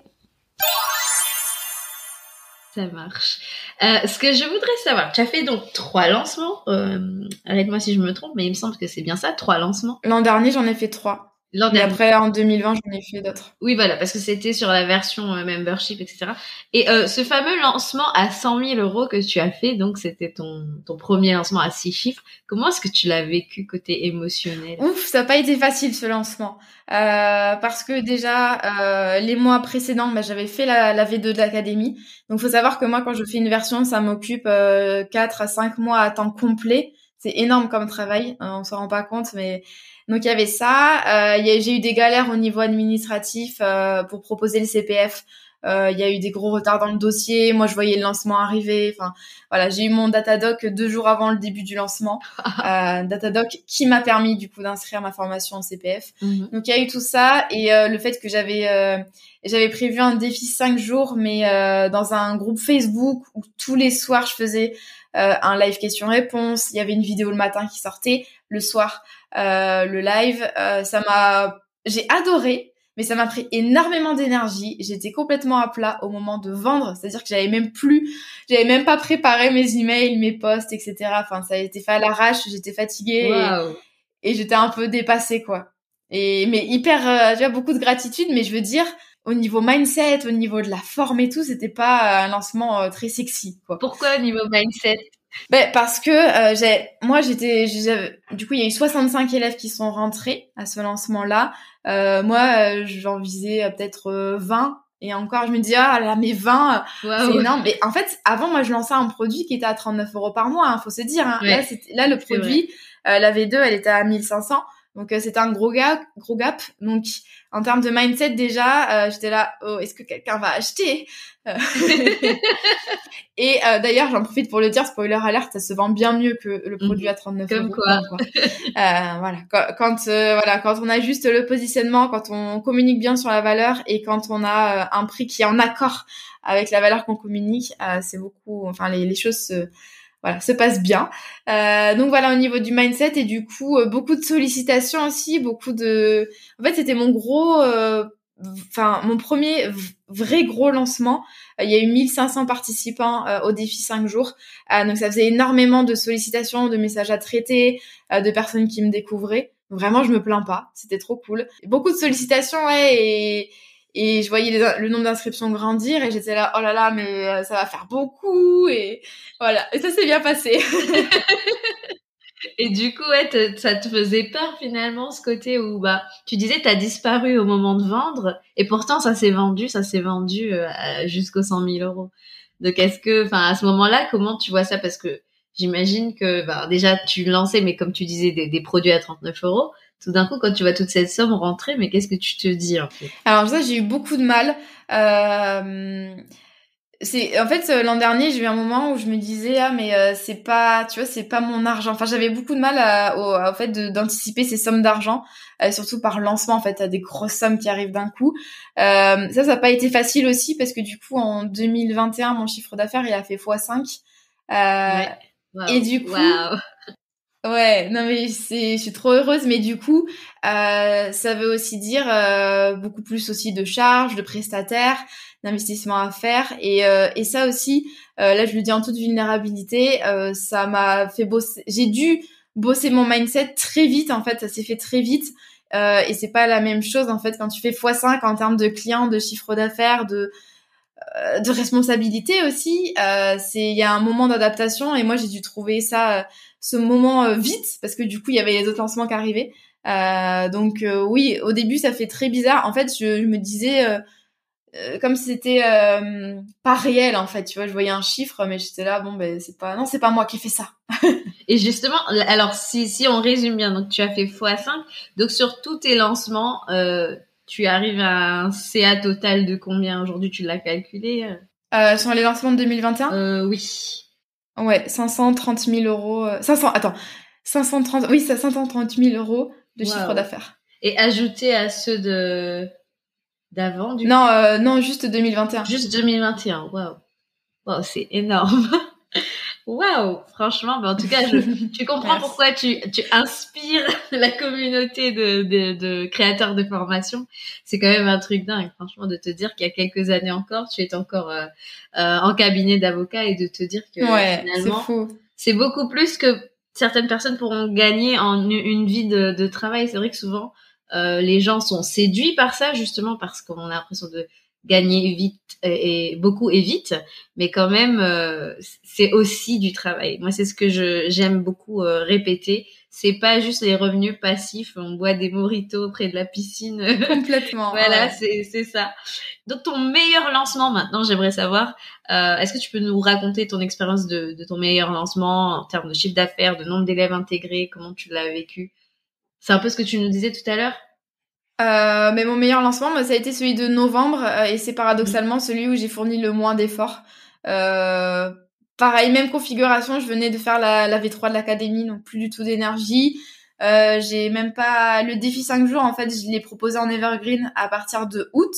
Ça marche. Euh, ce que je voudrais savoir, tu as fait donc trois lancements. Euh, Arrête-moi si je me trompe, mais il me semble que c'est bien ça, trois lancements. L'an dernier, j'en ai fait trois. Et après, en 2020, j'en ai fait d'autres. Oui, voilà, parce que c'était sur la version euh, membership, etc. Et euh, ce fameux lancement à 100 000 euros que tu as fait, donc c'était ton, ton premier lancement à six chiffres. Comment est-ce que tu l'as vécu côté émotionnel? Ouf, ça n'a pas été facile ce lancement. Euh, parce que déjà, euh, les mois précédents, bah, j'avais fait la, la V2 de l'académie. Donc, faut savoir que moi, quand je fais une version, ça m'occupe euh, 4 à 5 mois à temps complet. C'est énorme comme travail, hein, on s'en rend pas compte, mais donc il y avait ça. Euh, j'ai eu des galères au niveau administratif euh, pour proposer le CPF. Euh, il y a eu des gros retards dans le dossier. Moi, je voyais le lancement arriver. Enfin, voilà, j'ai eu mon Datadoc deux jours avant le début du lancement. euh, Datadoc qui m'a permis du coup d'inscrire ma formation en CPF. Mhm. Donc il y a eu tout ça et euh, le fait que j'avais euh, j'avais prévu un défi cinq jours, mais euh, dans un groupe Facebook où tous les soirs je faisais un live question-réponse. Il y avait une vidéo le matin qui sortait le soir. Euh, le live. Euh, ça m'a, j'ai adoré, mais ça m'a pris énormément d'énergie. J'étais complètement à plat au moment de vendre, c'est-à-dire que j'avais même plus, j'avais même pas préparé mes emails, mes posts, etc. Enfin, ça a été fait à l'arrache. J'étais fatiguée et, j'étais un peu dépassée, quoi. Et mais hyper, euh, tu beaucoup de gratitude, mais je veux dire, au niveau mindset, au niveau de la forme et tout, c'était pas un lancement très sexy. Quoi. Pourquoi au niveau mindset? Ben, parce que euh, j'ai moi j'étais du coup il y a eu 65 élèves qui sont rentrés à ce lancement là euh, moi euh, j'en visais euh, peut-être 20 et encore je me dis ah là mais 20 c'est énorme. Mais en fait avant moi je lançais un produit qui était à 39 euros par mois hein, faut se dire hein. là là le produit la V2 elle était à 1500 donc c'était un gros gap gros gap donc en termes de mindset déjà, euh, j'étais là, oh, est-ce que quelqu'un va acheter euh, Et euh, d'ailleurs, j'en profite pour le dire, spoiler alert, ça se vend bien mieux que le produit à 39 Comme euros. quoi. voilà, quand, quand voilà, quand on a juste le positionnement, quand on communique bien sur la valeur et quand on a un prix qui est en accord avec la valeur qu'on communique, c'est beaucoup. Enfin, les, les choses se voilà, se passe bien. Euh, donc voilà au niveau du mindset et du coup euh, beaucoup de sollicitations aussi, beaucoup de. En fait, c'était mon gros, euh, enfin mon premier vrai gros lancement. Il y a eu 1500 participants au défi 5 jours, donc ça faisait énormément de sollicitations, de messages à traiter, de personnes qui me découvraient. Vraiment, je me plains pas, c'était trop cool. Beaucoup de sollicitations, ouais, et et je voyais le nombre d'inscriptions grandir et j'étais là, oh là là, mais euh, ça va faire beaucoup. Et voilà, et ça s'est bien passé. et du coup, ouais, ça te faisait peur finalement, ce côté où bah, tu disais, t'as disparu au moment de vendre et pourtant ça s'est vendu, ça s'est vendu euh, jusqu'aux 100 000 euros. Donc est-ce que, enfin, à ce moment-là, comment tu vois ça? Parce que j'imagine que bah, déjà tu lançais, mais comme tu disais, des, des produits à 39 euros tout d'un coup, quand tu vois toute cette somme rentrer, mais qu'est-ce que tu te dis en fait? Alors ça, j'ai eu beaucoup de mal. Euh, c'est en fait l'an dernier, j'ai eu un moment où je me disais ah mais euh, c'est pas, tu vois, c'est pas mon argent. Enfin, j'avais beaucoup de mal à, au, fait d'anticiper ces sommes d'argent, euh, surtout par lancement en fait, à des grosses sommes qui arrivent d'un coup. ça, ça n'a pas été facile aussi parce que du coup en 2021, mon chiffre d'affaires il a fait x5. Ouais. Et du coup, Ouais, non mais c'est, je suis trop heureuse, mais du coup, euh, ça veut aussi dire euh, beaucoup plus aussi de charges, de prestataires, d'investissements à faire, et, euh, et ça aussi, euh, là je le dis en toute vulnérabilité, euh, ça m'a fait bosser, j'ai dû bosser mon mindset très vite en fait, ça s'est fait très vite, Euh, et c'est pas la même chose en fait quand tu fais x5 en termes de clients, de chiffre d'affaires, de de responsabilité aussi. C'est il y a un moment d'adaptation et moi j'ai dû trouver ça ce moment vite parce que du coup il y avait les autres lancements qui arrivaient. donc oui, au début ça fait très bizarre. En fait, je, je me disais comme si c'était pas réel en fait. Tu vois, je voyais un chiffre mais j'étais là bon ben c'est pas non c'est pas moi qui ai fait ça. et justement, alors si si on résume bien, donc tu as fait x5. Donc sur tous tes lancements tu arrives à un CA total de combien? Aujourd'hui Tu l'as calculé euh, euh Sur les lancements de 2021 euh, Oui. Ouais, 530 000 euros. 500, euh, attends, 530, oui, c'est 530 000 euros de chiffre d'affaires. Et ajouté à ceux de d'avant du Non, euh, non, juste 2021. Juste 2021. Waouh. Waouh, c'est énorme. Waouh, franchement, bah en tout cas, je, tu comprends pourquoi tu, tu inspires la communauté de, de, de créateurs de formation. C'est quand même un truc dingue, franchement, de te dire qu'il y a quelques années encore, tu es encore euh, euh en cabinet d'avocat et de te dire que finalement, c'est beaucoup plus que certaines personnes pourront gagner en une vie de, de travail. C'est vrai que souvent, euh, les gens sont séduits par ça, justement parce qu'on a l'impression de gagner vite et, beaucoup et vite, mais quand même euh, c'est aussi du travail. Moi c'est ce que je j'aime beaucoup euh, répéter. C'est pas juste les revenus passifs, on boit des moritos près de la piscine. Complètement. voilà, c'est c'est ça. Donc ton meilleur lancement maintenant, j'aimerais savoir, euh, est-ce que tu peux nous raconter ton expérience de, de ton meilleur lancement en termes de chiffre d'affaires, de nombre d'élèves intégrés, comment tu l'as vécu? C'est un peu ce que tu nous disais tout à l'heure? Euh, mais mon meilleur lancement, ça a été celui de novembre euh, et c'est paradoxalement celui où j'ai fourni le moins d'efforts. Euh, pareil, même configuration, je venais de faire la, la V3 de l'académie, donc plus du tout d'énergie. J'ai même pas le défi 5 jours, en fait, je l'ai proposé en evergreen à partir de août.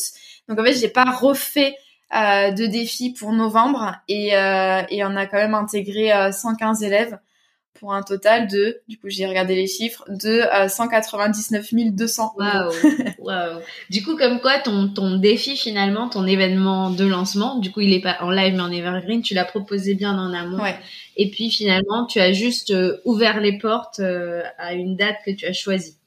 Donc en fait, j'ai pas refait de défi pour novembre et, et on a quand même intégré 115 élèves pour un total de, du coup j'ai regardé les chiffres, de 199 200 Waouh, waouh. Du coup, comme quoi ton ton défi finalement, ton événement de lancement, du coup il est pas en live mais en evergreen, tu l'as proposé bien en amont. Ouais. Et puis finalement, tu as juste euh, ouvert les portes euh, à une date que tu as choisie.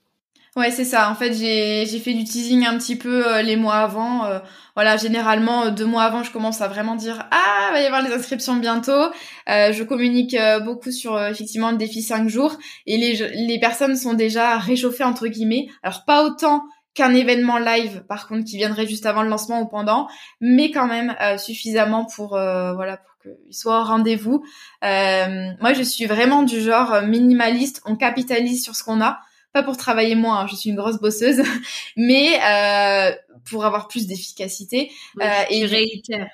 Ouais, c'est ça. En fait, j'ai fait du teasing un petit peu euh, les mois avant. Euh, voilà, généralement deux mois avant, je commence à vraiment dire ah, va y avoir les inscriptions bientôt. Euh, je communique beaucoup sur effectivement le défi 5 jours et les les personnes sont déjà réchauffées entre guillemets. Alors pas autant qu'un événement live par contre qui viendrait juste avant le lancement ou pendant, mais quand même suffisamment pour voilà pour qu'ils soient au rendez-vous. moi, je suis vraiment du genre minimaliste. On capitalise sur ce qu'on a pas pour travailler moins, hein, je suis une grosse bosseuse, mais euh, pour avoir plus d'efficacité. euh, et réitère.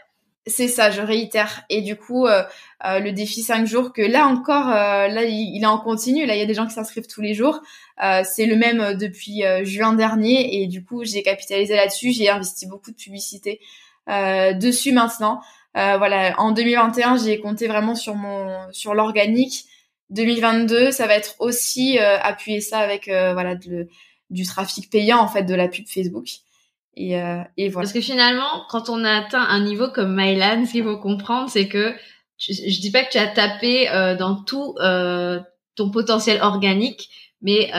C'est ça, je réitère. Et du coup, euh, le défi 5 jours, que là encore, là, il, est en continu. Là, il y a des gens qui s'inscrivent tous les jours. C'est le même depuis juin dernier. Et du coup, j'ai capitalisé là-dessus. J'ai investi beaucoup de publicité dessus maintenant. voilà, en 2021, j'ai compté vraiment sur mon sur l'organique 2022, ça va être aussi euh, appuyer ça avec euh, voilà du trafic payant en fait de la pub Facebook. Et, euh, et voilà. Parce que finalement, quand on a atteint un niveau comme Mylan, ce qu'il faut comprendre, c'est que je, je, dis pas que tu as tapé dans tout ton potentiel organique, mais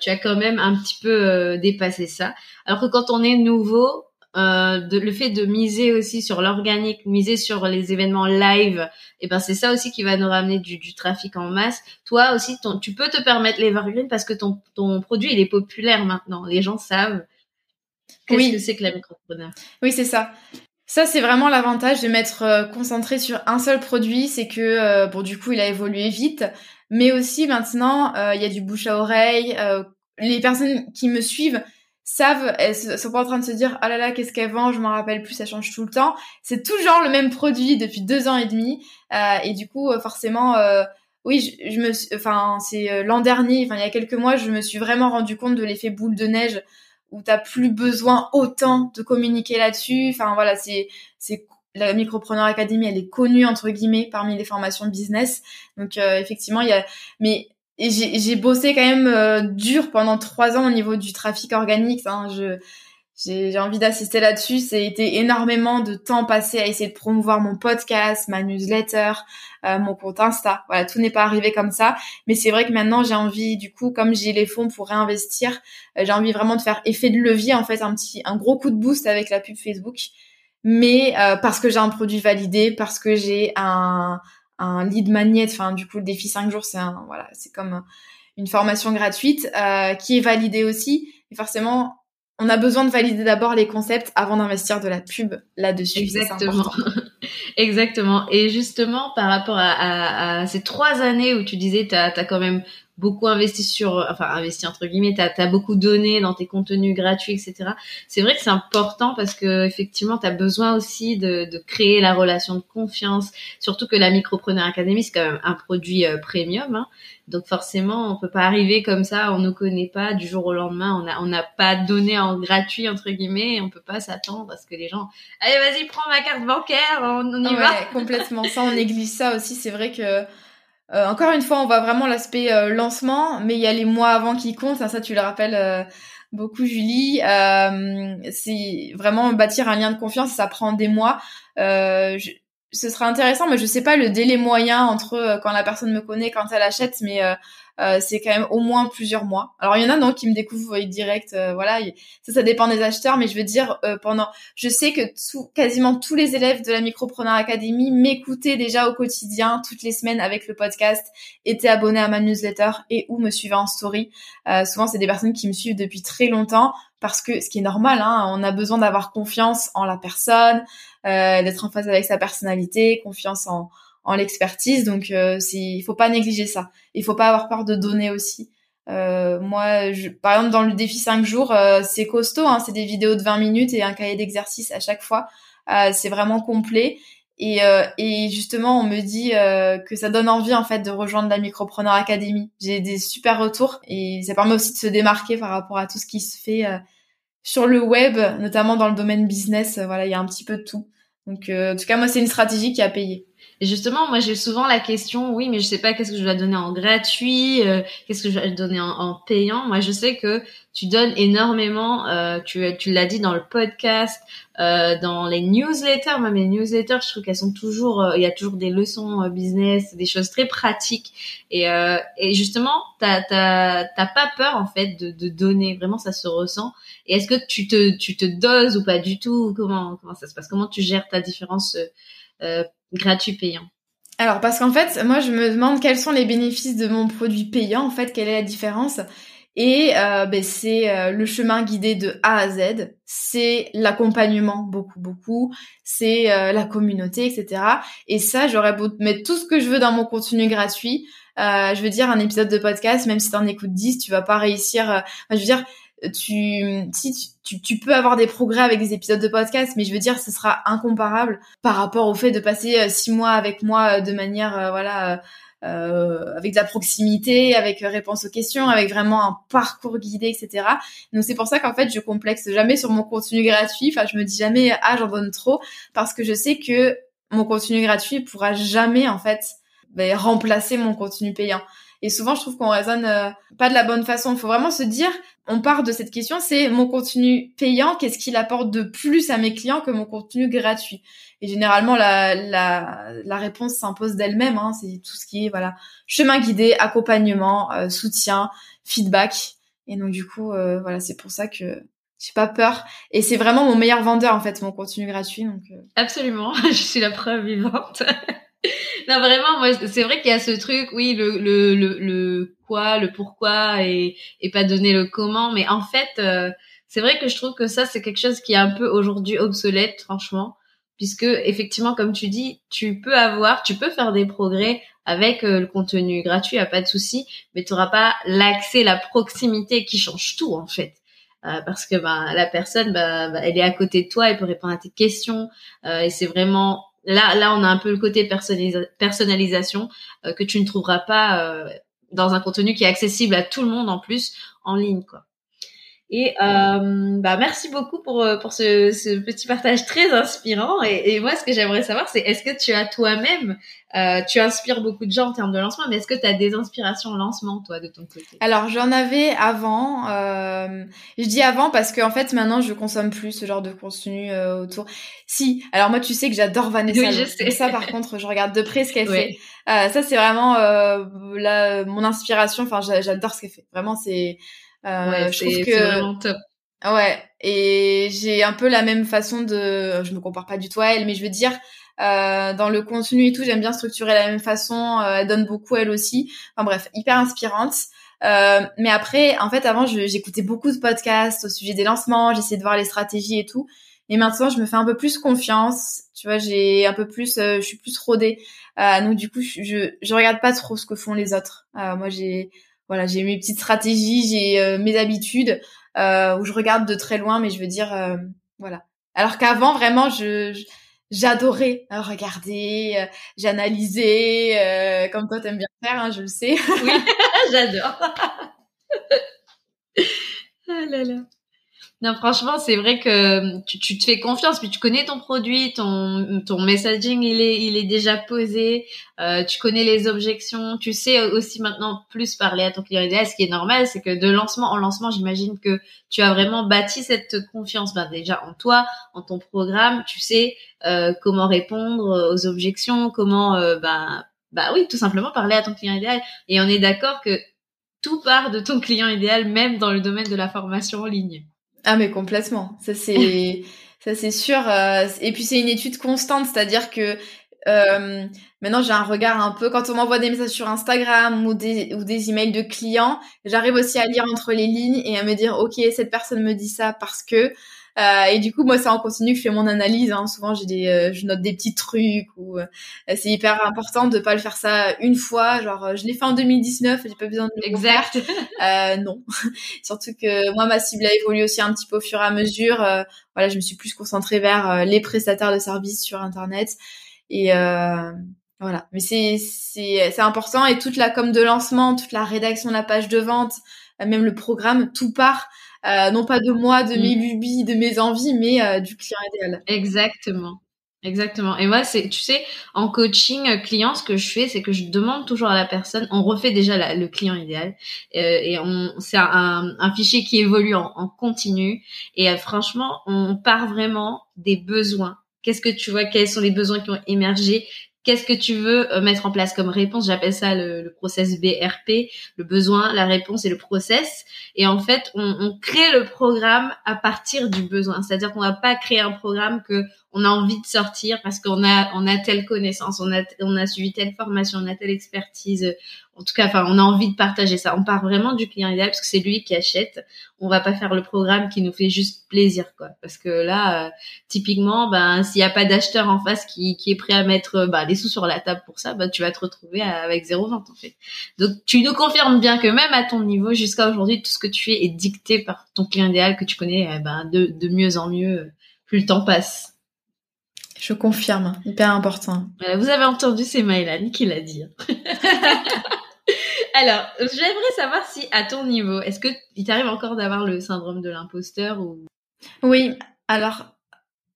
tu as quand même un petit peu dépassé ça. Alors que quand on est nouveau, euh, de, le fait de miser aussi sur l'organique, miser sur les événements live, et eh ben c'est ça aussi qui va nous ramener du, du trafic en masse. Toi aussi, ton, tu peux te permettre l'evergreen parce que ton, ton produit il est populaire maintenant. Les gens savent. Qu'est-ce oui. que c'est que la micropreneur Oui, c'est ça. Ça, c'est vraiment l'avantage de m'être euh, concentré sur un seul produit, c'est que euh, bon, du coup, il a évolué vite, mais aussi maintenant, euh, il y a du bouche à oreille. les personnes qui me suivent savent, elles sont pas en train de se dire ah là là qu'est-ce qu'elle vend, je m'en rappelle plus, ça change tout le temps. C'est toujours le même produit depuis deux ans et demi euh, et du coup euh, forcément euh, oui je, je, me enfin c'est euh, l'an dernier, enfin il y a quelques mois je me suis vraiment rendu compte de l'effet boule de neige où t'as plus besoin autant de communiquer là-dessus. Enfin voilà c'est c'est la Micropreneur Academy, elle est connue entre guillemets parmi les formations business. Donc effectivement, il y a mais et j'ai bossé quand même euh, dur pendant trois ans au niveau du trafic organique. Hein. Je j'ai envie d'assister là-dessus. C'était énormément de temps passé à essayer de promouvoir mon podcast, ma newsletter, euh, mon compte Insta. Voilà, tout n'est pas arrivé comme ça. Mais c'est vrai que maintenant, j'ai envie, du coup, comme j'ai les fonds pour réinvestir, euh, j'ai envie vraiment de faire effet de levier, en fait, un petit, un gros coup de boost avec la pub Facebook. Mais euh, parce que j'ai un produit validé, parce que j'ai un, un lead magnet, enfin, du coup, le défi 5 jours, c'est un, voilà, c'est comme une formation gratuite qui est validée aussi. Et forcément, on a besoin de valider d'abord les concepts avant d'investir de la pub là-dessus. Exactement. Exactement. Et justement, par rapport à, ces trois années où tu disais, tu as, quand même beaucoup investi sur, enfin investi entre guillemets, tu as, beaucoup donné dans tes contenus gratuits, etc. C'est vrai que c'est important parce que effectivement, tu as besoin aussi de, créer la relation de confiance, surtout que la Micropreneur Academy, c'est quand même un produit euh, premium. Hein. Donc forcément, on peut pas arriver comme ça, on ne connaît pas du jour au lendemain, on n'a on n'a pas donné en gratuit entre guillemets, et on peut pas s'attendre à ce que les gens, allez vas-y prends ma carte bancaire, on, y va. complètement. Ça, on néglige ça aussi. C'est vrai que euh, encore une fois, on voit vraiment l'aspect euh, lancement, mais il y a les mois avant qui comptent. Ça, tu le rappelles euh, beaucoup, Julie. c'est vraiment bâtir un lien de confiance. Ça prend des mois. Ce sera intéressant, mais je sais pas le délai moyen entre quand la personne me connaît, quand elle achète, mais c'est quand même au moins plusieurs mois. Alors il y en a non qui me découvrent direct, voilà, ça ça dépend des acheteurs, mais je veux dire pendant, je sais que tout, quasiment tous les élèves de la Micropreneur Academy m'écoutaient déjà au quotidien toutes les semaines avec le podcast, étaient abonnés à ma newsletter et ou me suivaient en story. souvent c'est des personnes qui me suivent depuis très longtemps parce que ce qui est normal, hein, on a besoin d'avoir confiance en la personne, euh, d'être en phase avec sa personnalité, confiance en, en l'expertise. Donc, euh, il faut pas négliger ça. Il faut pas avoir peur de donner aussi. Euh, moi, je, par exemple, dans le défi 5 jours, euh, c'est costaud. Hein, c'est des vidéos de 20 minutes et un cahier d'exercice à chaque fois. Euh, c'est vraiment complet. Et, et, justement, on me dit que ça donne envie en fait de rejoindre la Micropreneur Academy. J'ai des super retours et ça permet aussi de se démarquer par rapport à tout ce qui se fait sur le web, notamment dans le domaine business. voilà, il y a un petit peu de tout. Donc, euh, en tout cas, moi, c'est une stratégie qui a payé. Et justement, moi, j'ai souvent la question, oui, mais je sais pas qu'est-ce que je dois donner en gratuit, euh, qu'est-ce que je dois donner en, payant. Moi, je sais que tu donnes énormément. Euh, tu, tu l'as dit dans le podcast, dans les newsletters. Même les newsletters, je trouve qu'elles sont toujours, il y a toujours des leçons business, des choses très pratiques. Et, et justement, t'as pas peur en fait de, de donner. Vraiment, ça se ressent. Et est-ce que tu te tu te doses ou pas du tout? Comment comment ça se passe? Comment tu gères ta différence euh, gratuit payant alors parce qu'en fait, moi je me demande quels sont les bénéfices de mon produit payant, en fait, quelle est la différence et euh, ben, c'est euh, le chemin guidé de A à Z, c'est l'accompagnement beaucoup beaucoup, c'est la communauté, etc. Et ça, j'aurais beau mettre tout ce que je veux dans mon contenu gratuit. je veux dire, un épisode de podcast, même si t'en écoutes 10, tu vas pas réussir. je veux dire, tu, si tu, tu, peux avoir des progrès avec des épisodes de podcast, mais je veux dire, ce sera incomparable par rapport au fait de passer euh, six mois avec moi euh, de manière, euh, voilà, euh, avec de la proximité, avec réponse aux questions, avec vraiment un parcours guidé, etc. Donc c'est pour ça qu'en fait, je complexe jamais sur mon contenu gratuit. Enfin, je me dis jamais ah j'en donne trop parce que je sais que mon contenu gratuit pourra jamais en fait ben, remplacer mon contenu payant. Et souvent, je trouve qu'on raisonne pas de la bonne façon. Il faut vraiment se dire, on part de cette question, c'est mon contenu payant, qu'est-ce qu'il apporte de plus à mes clients que mon contenu gratuit? Et généralement, la, la, la réponse s'impose d'elle-même. Hein. c'est tout ce qui est voilà chemin guidé, accompagnement, euh, soutien, feedback. Et donc du coup, euh, voilà, c'est pour ça que j'ai pas peur et c'est vraiment mon meilleur vendeur en fait mon contenu gratuit donc absolument je suis la preuve vivante non, vraiment, moi, c'est vrai qu'il y a ce truc, oui, le, le, le, le quoi, le pourquoi et, et pas donner le comment. Mais en fait, euh, c'est vrai que je trouve que ça, c'est quelque chose qui est un peu aujourd'hui obsolète, franchement. Puisque, effectivement, comme tu dis, tu peux avoir, tu peux faire des progrès avec euh, le contenu gratuit, y a pas de souci, mais tu n'auras pas l'accès, la proximité qui change tout, en fait. Euh, parce que bah, la personne, bah, elle est à côté de toi, elle peut répondre à tes questions, et c'est vraiment Là, là, on a un peu le côté personnalisation euh, que tu ne trouveras pas euh, dans un contenu qui est accessible à tout le monde en plus en ligne, quoi. Et euh, bah merci beaucoup pour euh, pour ce, ce petit partage très inspirant. Et, et moi, ce que j'aimerais savoir, c'est est-ce que tu as toi-même, euh, tu inspires beaucoup de gens en termes de lancement, mais est-ce que tu as des inspirations en lancement, toi, de ton côté? Alors j'en avais avant. Euh, je dis avant parce qu'en fait maintenant je consomme plus ce genre de contenu euh, autour. Si. Alors moi, tu sais que j'adore Vanessa. Oui, je sais. Et ça, par contre, je regarde de près ce qu'elle fait. Euh, ça, c'est vraiment euh, la, mon inspiration. Enfin, j'adore ce qu'elle fait. Vraiment, c'est ouais, je trouve que vraiment top. Ouais, et j'ai un peu la même façon de, je me compare pas du tout à elle, mais je veux dire, euh, dans le contenu et tout, j'aime bien structurer la même façon. Euh, elle donne beaucoup elle aussi. Enfin bref, hyper inspirante. Euh, mais après, en fait, avant, j'écoutais beaucoup de podcasts au sujet des lancements, j'essayais de voir les stratégies et tout. Et maintenant, je me fais un peu plus confiance. Tu vois, j'ai un peu plus, euh, je suis plus rodée. Euh, donc du coup, je, je, je regarde pas trop ce que font les autres. moi, j'ai voilà, j'ai mes petites stratégies, j'ai euh, mes habitudes euh, où je regarde de très loin, mais je veux dire, euh, voilà. Alors qu'avant, vraiment, je, j'adorais regarder, j'analysais, comme toi t'aimes bien faire, hein, je le sais. Oui, j'adore. ah là là. Non, franchement, c'est vrai que tu, tu, te fais confiance, puis tu connais ton produit, ton, ton messaging, il est, il est déjà posé, euh, tu connais les objections, tu sais aussi maintenant plus parler à ton client idéal. Ce qui est normal, c'est que de lancement en lancement, j'imagine que tu as vraiment bâti cette confiance, ben déjà en toi, en ton programme, tu sais euh, comment répondre aux objections, comment, euh, ben, bah oui, tout simplement parler à ton client idéal. Et on est d'accord que tout part de ton client idéal, même dans le domaine de la formation en ligne. Ah mais complètement. Ça c'est ça c'est sûr. Euh, et puis c'est une étude constante, c'est-à-dire que euh, maintenant j'ai un regard un peu quand on m'envoie des messages sur Instagram ou des ou des emails de clients, j'arrive aussi à lire entre les lignes et à me dire ok cette personne me dit ça parce que euh, et du coup, moi, c'est en continu que je fais mon analyse. Hein. Souvent, j'ai des, euh, je note des petits trucs ou euh, c'est hyper important de pas le faire ça une fois. Genre, je l'ai fait en 2019, j'ai pas besoin de le exact. Euh, non, surtout que moi, ma cible a évolué aussi un petit peu au fur et à mesure. voilà, je me suis plus concentrée vers les prestataires de services sur Internet et voilà. Mais c'est c'est c'est important et toute la com de lancement, toute la rédaction de la page de vente, même le programme, tout part euh, non pas de moi, de mes mm. lubies, de mes envies, mais euh, du client idéal. Exactement. Exactement. Et moi, c'est, tu sais, en coaching euh, client, ce que je fais, c'est que je demande toujours à la personne, on refait déjà le client idéal, et on, c'est un, un, fichier qui évolue en, en continu. Et franchement, on part vraiment des besoins. Qu'est-ce que tu vois? Quels sont les besoins qui ont émergé? Qu'est-ce que tu veux euh, mettre en place comme réponse? J'appelle ça le, process BRP, le besoin, la réponse et le process. Et en fait, on, on crée le programme à partir du besoin. C'est-à-dire qu'on va pas créer un programme que on a envie de sortir parce qu'on a on a telle connaissance, on a on a suivi telle formation, on a telle expertise. En tout cas, enfin, on a envie de partager ça. On part vraiment du client idéal parce que c'est lui qui achète. On va pas faire le programme qui nous fait juste plaisir, quoi. Parce que là, euh, typiquement, ben s'il y a pas d'acheteur en face qui, qui est prêt à mettre ben, les sous sur la table pour ça, ben tu vas te retrouver avec zéro vente en fait. Donc tu nous confirmes bien que même à ton niveau jusqu'à aujourd'hui, tout ce que tu fais est dicté par ton client idéal que tu connais euh, ben, de, de mieux en mieux plus le temps passe. Je confirme, hyper important. vous avez entendu, c'est Maëlan qui l'a dit. Alors, j'aimerais savoir si, à ton niveau, est-ce que il t'arrive encore d'avoir le syndrome de l'imposteur ou? Oui. Alors,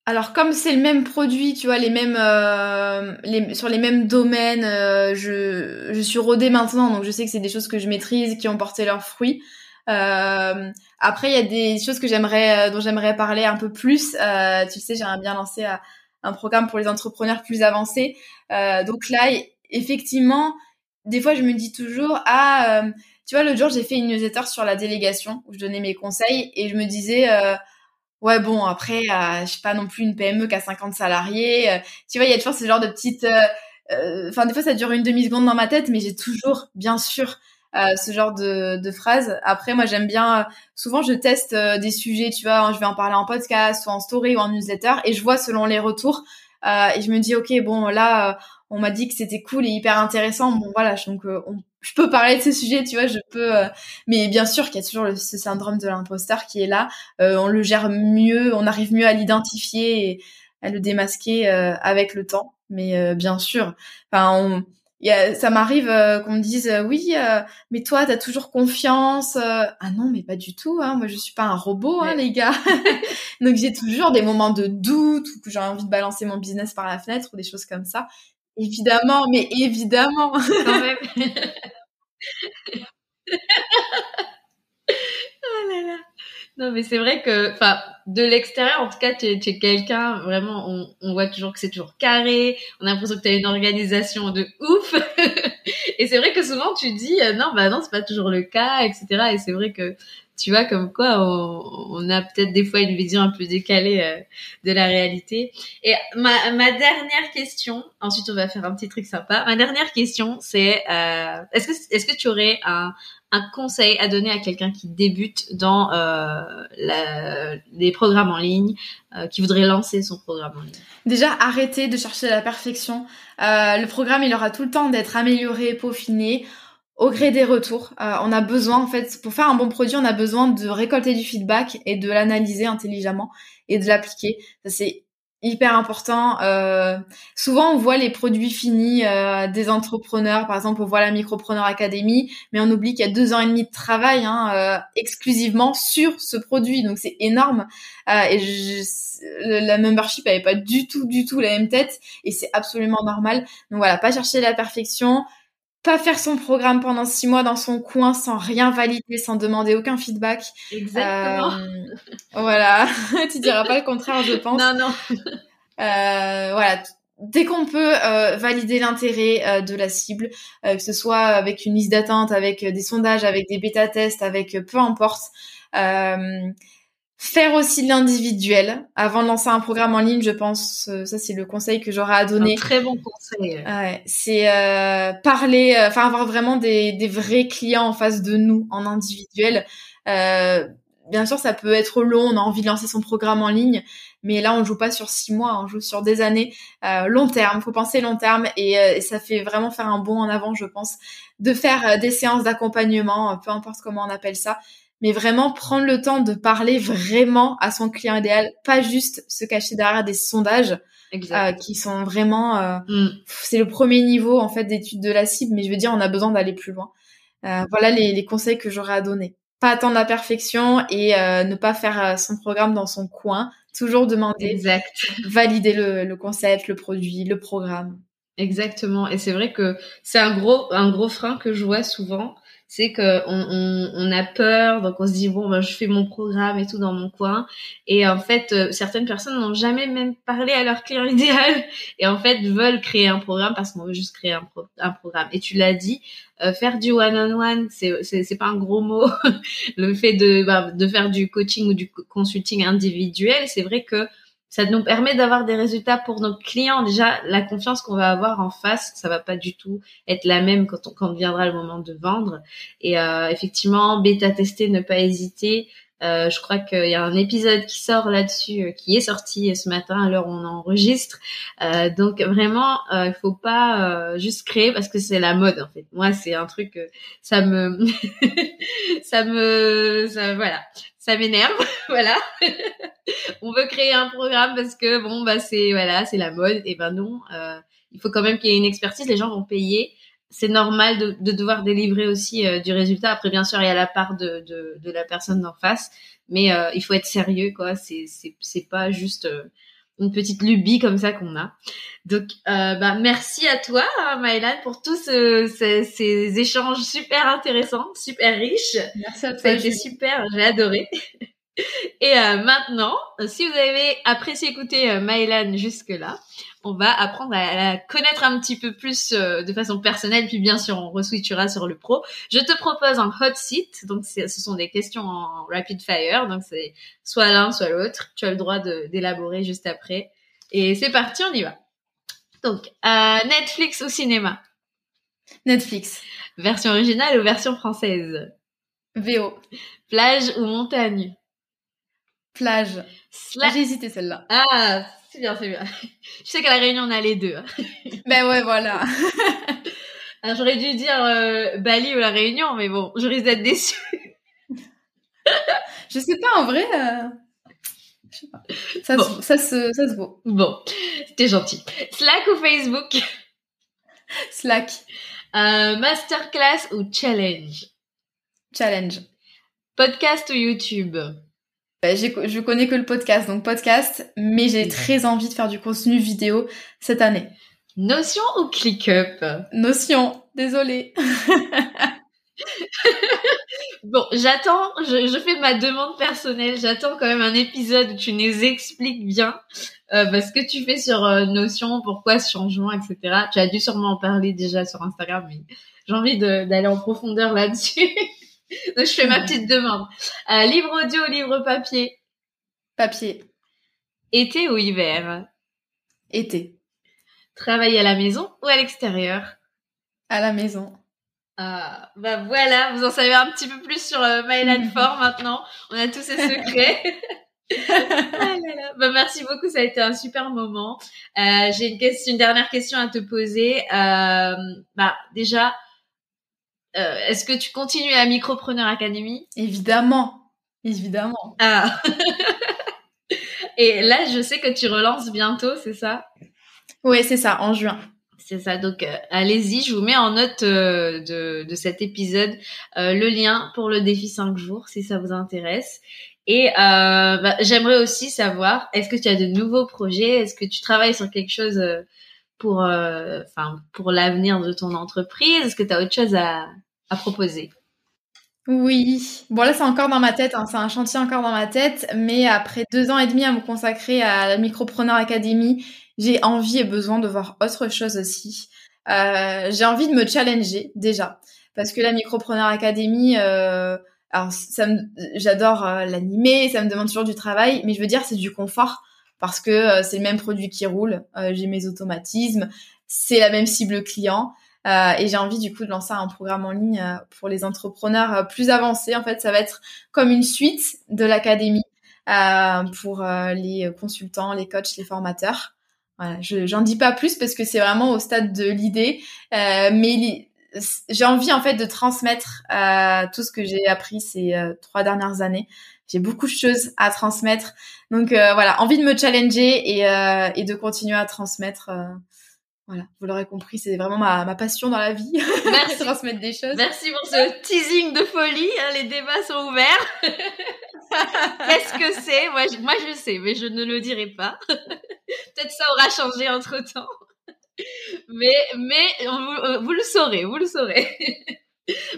alors comme c'est le même produit, tu vois, les mêmes, euh, les, sur les mêmes domaines, euh, je, je suis rodée maintenant, donc je sais que c'est des choses que je maîtrise, qui ont porté leurs fruits. Euh, après, il y a des choses que j'aimerais, dont j'aimerais parler un peu plus. tu sais, j'aimerais bien lancer à un programme pour les entrepreneurs plus avancés. Euh, donc là, effectivement, des fois, je me dis toujours, ah, euh, tu vois, l'autre jour, j'ai fait une newsletter sur la délégation où je donnais mes conseils et je me disais, euh, ouais, bon, après, je suis pas non plus une PME qui a 50 salariés. tu vois, il y a toujours ce genre de petites... Enfin, des fois, ça dure une demi-seconde dans ma tête, mais j'ai toujours, bien sûr, euh, ce genre de, de phrases. Après, moi, j'aime bien. Souvent, je teste euh, des sujets, tu vois, je vais en parler en podcast, ou en story, ou en newsletter, et je vois selon les retours. Euh, et je me dis, ok, bon, là, on m'a dit que c'était cool et hyper intéressant. Bon, voilà, donc je peux parler de ce sujet, tu vois, je peux. mais bien sûr qu'il y a toujours ce syndrome de l'imposteur qui est là. on le gère mieux, on arrive mieux à l'identifier et à le démasquer avec le temps. Mais bien sûr, enfin, on ça m'arrive qu'on me dise oui, mais toi t'as toujours confiance. ah non, mais pas du tout. Hein. Moi je suis pas un robot, hein, les gars. Donc j'ai toujours des moments de doute ou que j'ai envie de balancer mon business par la fenêtre ou des choses comme ça. Évidemment, mais évidemment. Quand même. oh là là. Non, mais c'est vrai que, enfin, de l'extérieur, en tout cas, tu es, quelqu'un, vraiment, on, on, voit toujours que c'est toujours carré, on a l'impression que tu as une organisation de ouf. et c'est vrai que souvent, tu dis, euh, non, bah non, c'est pas toujours le cas, etc. Et c'est vrai que, tu vois, comme quoi, on, on a peut-être des fois une vision un peu décalée euh, de la réalité. Et ma, ma dernière question, ensuite on va faire un petit truc sympa. Ma dernière question, c'est, euh, est-ce que, est-ce que tu aurais un, un conseil à donner à quelqu'un qui débute dans euh, les programmes en ligne, euh, qui voudrait lancer son programme en ligne? Déjà, arrêtez de chercher la perfection. Euh, le programme, il aura tout le temps d'être amélioré, peaufiné au gré des retours. On a besoin, en fait, pour faire un bon produit, on a besoin de récolter du feedback et de l'analyser intelligemment et de l'appliquer. C'est hyper important. Euh, souvent, on voit les produits finis euh, des entrepreneurs. Par exemple, on voit la Micropreneur Academy, mais on oublie qu'il y a deux ans et demi de travail hein, euh, exclusivement sur ce produit. Donc, c'est énorme. Et je, la membership avait pas du tout, du tout la même tête. Et c'est absolument normal. Donc voilà, pas chercher la perfection pas faire son programme pendant six mois dans son coin sans rien valider, sans demander aucun feedback. Exactement. Euh, voilà, tu diras pas le contraire, je pense. Non, non. Euh, voilà, dès qu'on peut euh, valider l'intérêt de la cible, que ce soit avec une liste d'attente, avec des sondages, avec des bêta-tests, avec peu importe. Faire aussi de l'individuel avant de lancer un programme en ligne, je pense. Euh, ça, c'est le conseil que j'aurais à donner. Un très bon conseil. Ouais, c'est euh, parler, euh, enfin avoir vraiment des, des, vrais clients en face de nous en individuel. Euh, bien sûr, ça peut être long. On a envie de lancer son programme en ligne, mais là, on joue pas sur six mois, on joue sur des années. Euh, long terme, faut penser long terme, et, et, ça fait vraiment faire un bond en avant, je pense, de faire des séances d'accompagnement, peu importe comment on appelle ça mais vraiment prendre le temps de parler vraiment à son client idéal, pas juste se cacher derrière des sondages euh, qui sont vraiment euh, mm. c'est le premier niveau en fait d'étude de la cible, mais je veux dire on a besoin d'aller plus loin. Euh, voilà les, les, conseils que j'aurais à donner. Pas attendre la perfection et euh, ne pas faire euh, son programme dans son coin. Toujours demander, exact. valider le, le concept, le produit, le programme. Exactement. Et c'est vrai que c'est un gros un gros frein que je vois souvent c'est que on, on, on, a peur, donc on se dit bon ben je fais mon programme et tout dans mon coin. Et en fait, euh, certaines personnes n'ont jamais même parlé à leur client idéal et en fait veulent créer un programme parce qu'on veut juste créer un, un programme. Et tu l'as dit, euh, faire du one-on-one, c'est c'est pas un gros mot. Le fait de bah, de faire du coaching ou du consulting individuel, c'est vrai que ça nous permet d'avoir des résultats pour nos clients. Déjà, la confiance qu'on va avoir en face, ça va pas du tout être la même quand on, quand viendra le moment de vendre. Et euh, effectivement, bêta tester, ne pas hésiter. Euh, je crois qu'il y a un épisode qui sort là-dessus, euh, qui est sorti ce matin à l'heure où on enregistre. Euh, donc vraiment, euh, il faut pas juste créer parce que c'est la mode en fait. Moi, c'est un truc, ça me, ça me, ça, voilà, ça m'énerve, voilà. on veut créer un programme parce que bon bah c'est voilà c'est la mode. Et ben non euh, il faut quand même qu'il y ait une expertise. Les gens vont payer. C'est normal de, de, devoir délivrer aussi euh, du résultat. Après bien sûr il y a la part de, de, la personne d'en face. Mais euh, il faut être sérieux quoi. C'est c'est c'est pas juste une petite lubie comme ça qu'on a. Donc, bah, merci à toi, Maëlan, pour tous ces, ces, échanges super intéressants, super riches. Merci à toi. Ça a été super, j'ai adoré. Et euh, maintenant, si vous avez apprécié écouter euh, Maëlan jusque-là, on va apprendre à la connaître un petit peu plus euh, de façon personnelle, puis bien sûr on reswitchera sur le pro. Je te propose un hot seat, donc ce sont des questions en rapid fire, donc c'est soit l'un, soit l'autre. Tu as le droit d'élaborer juste après. Et c'est parti, on y va. Donc, euh, Netflix ou cinéma? Netflix. Version originale ou version française? VO. Plage ou montagne? Plage. J'ai hésité celle-là. Ah, c'est bien, c'est bien. Je sais qu'à la Réunion, on a les deux. Hein. ben ouais, voilà. Alors, j'aurais dû dire euh, Bali ou la Réunion, mais bon, je risque d'être déçue. je sais pas, en vrai... Euh... Je sais pas. Ça, se, ça, se, ça se vaut. Bon, c'était gentil. Slack ou Facebook? Slack. Euh, masterclass ou challenge? Challenge. Podcast ou YouTube? Bah, Je connais que le podcast, donc podcast, mais j'ai très envie de faire du contenu vidéo cette année. Notion ou ClickUp? Notion, désolée. bon, j'attends, je, fais ma demande personnelle, j'attends quand même un épisode où tu nous expliques bien euh, ce que tu fais sur euh, Notion, pourquoi ce changement, etc. Tu as dû sûrement en parler déjà sur Instagram, mais j'ai envie d'aller en profondeur là-dessus. Donc je fais ma petite demande. Euh, livre audio, livre papier? Papier. Été ou hiver? Été. Travailler à la maison ou à l'extérieur? À la maison. Ah, bah voilà, vous en savez un petit peu plus sur euh, Mylan Fort maintenant. On a tous ses secrets. ah bah, merci beaucoup, ça a été un super moment. Euh, J'ai une dernière question à te poser. Euh, bah déjà, euh, est-ce que tu continues à Micropreneur Academy? Évidemment, évidemment. Ah. Et là, je sais que tu relances bientôt, c'est ça? Oui, c'est ça, en juin. C'est ça. Donc, euh, allez-y. Je vous mets en note euh, de, de, cet épisode le lien pour le défi 5 jours si ça vous intéresse. Et bah, j'aimerais aussi savoir, est-ce que tu as de nouveaux projets? Est-ce que tu travailles sur quelque chose pour, enfin, pour l'avenir de ton entreprise? Est-ce que tu as autre chose à, proposer? Oui, bon là c'est encore dans ma tête, hein. c'est un chantier encore dans ma tête, mais après deux ans et demi à me consacrer à la Micropreneur Academy, j'ai envie et besoin de voir autre chose aussi. Euh, j'ai envie de me challenger déjà, parce que la Micropreneur Academy, euh, alors ça j'adore euh, l'animer, ça me demande toujours du travail, mais je veux dire c'est du confort parce que euh, c'est le même produit qui roule, j'ai mes automatismes, c'est la même cible client. Euh, et j'ai envie du coup de lancer un programme en ligne euh, pour les entrepreneurs euh, plus avancés. En fait, ça va être comme une suite de l'académie pour les consultants, les coachs, les formateurs. Voilà, je j'en dis pas plus parce que c'est vraiment au stade de l'idée, mais j'ai envie en fait de transmettre tout ce que j'ai appris ces trois dernières années. J'ai beaucoup de choses à transmettre, donc voilà, envie de me challenger et, et de continuer à transmettre voilà, vous l'aurez compris, c'est vraiment ma, ma, passion dans la vie. Merci. transmettre des choses. Merci pour ce teasing de folie. Hein, les débats sont ouverts. Qu'est-ce que c'est? Moi je, moi, je sais, mais je ne le dirai pas. Peut-être ça aura changé entre temps. Mais, mais vous, vous le saurez, vous le saurez.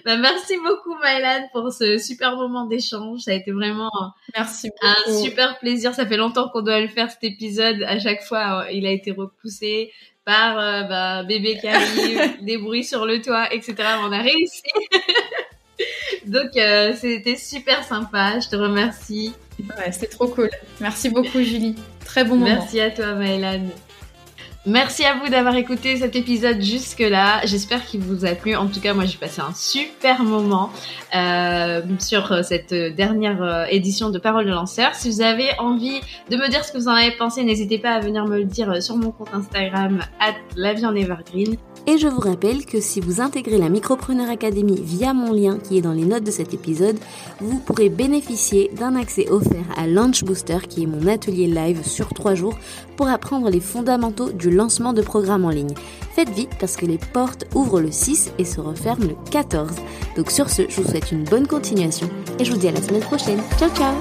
Bah, merci beaucoup, Mylan, pour ce super moment d'échange. Ça a été vraiment merci un super plaisir. Ça fait longtemps qu'on doit le faire, cet épisode. À chaque fois, il a été repoussé par euh, bah, bébé qui arrive, des bruits sur le toit, etc. On a réussi. Donc euh, c'était super sympa, je te remercie. Ouais, c'était trop cool. Merci beaucoup Julie. Très bon moment. Merci à toi Maëlan. Merci à vous d'avoir écouté cet épisode jusque-là. J'espère qu'il vous a plu. En tout cas, moi, j'ai passé un super moment euh, sur cette dernière euh, édition de Parole de lanceur. Si vous avez envie de me dire ce que vous en avez pensé, n'hésitez pas à venir me le dire sur mon compte Instagram, at la evergreen. Et je vous rappelle que si vous intégrez la Micropreneur Academy via mon lien qui est dans les notes de cet épisode, vous pourrez bénéficier d'un accès offert à Launch Booster qui est mon atelier live sur 3 jours pour apprendre les fondamentaux du lancement de programmes en ligne. Faites vite parce que les portes ouvrent le 6 et se referment le 14. Donc sur ce, je vous souhaite une bonne continuation et je vous dis à la semaine prochaine. Ciao ciao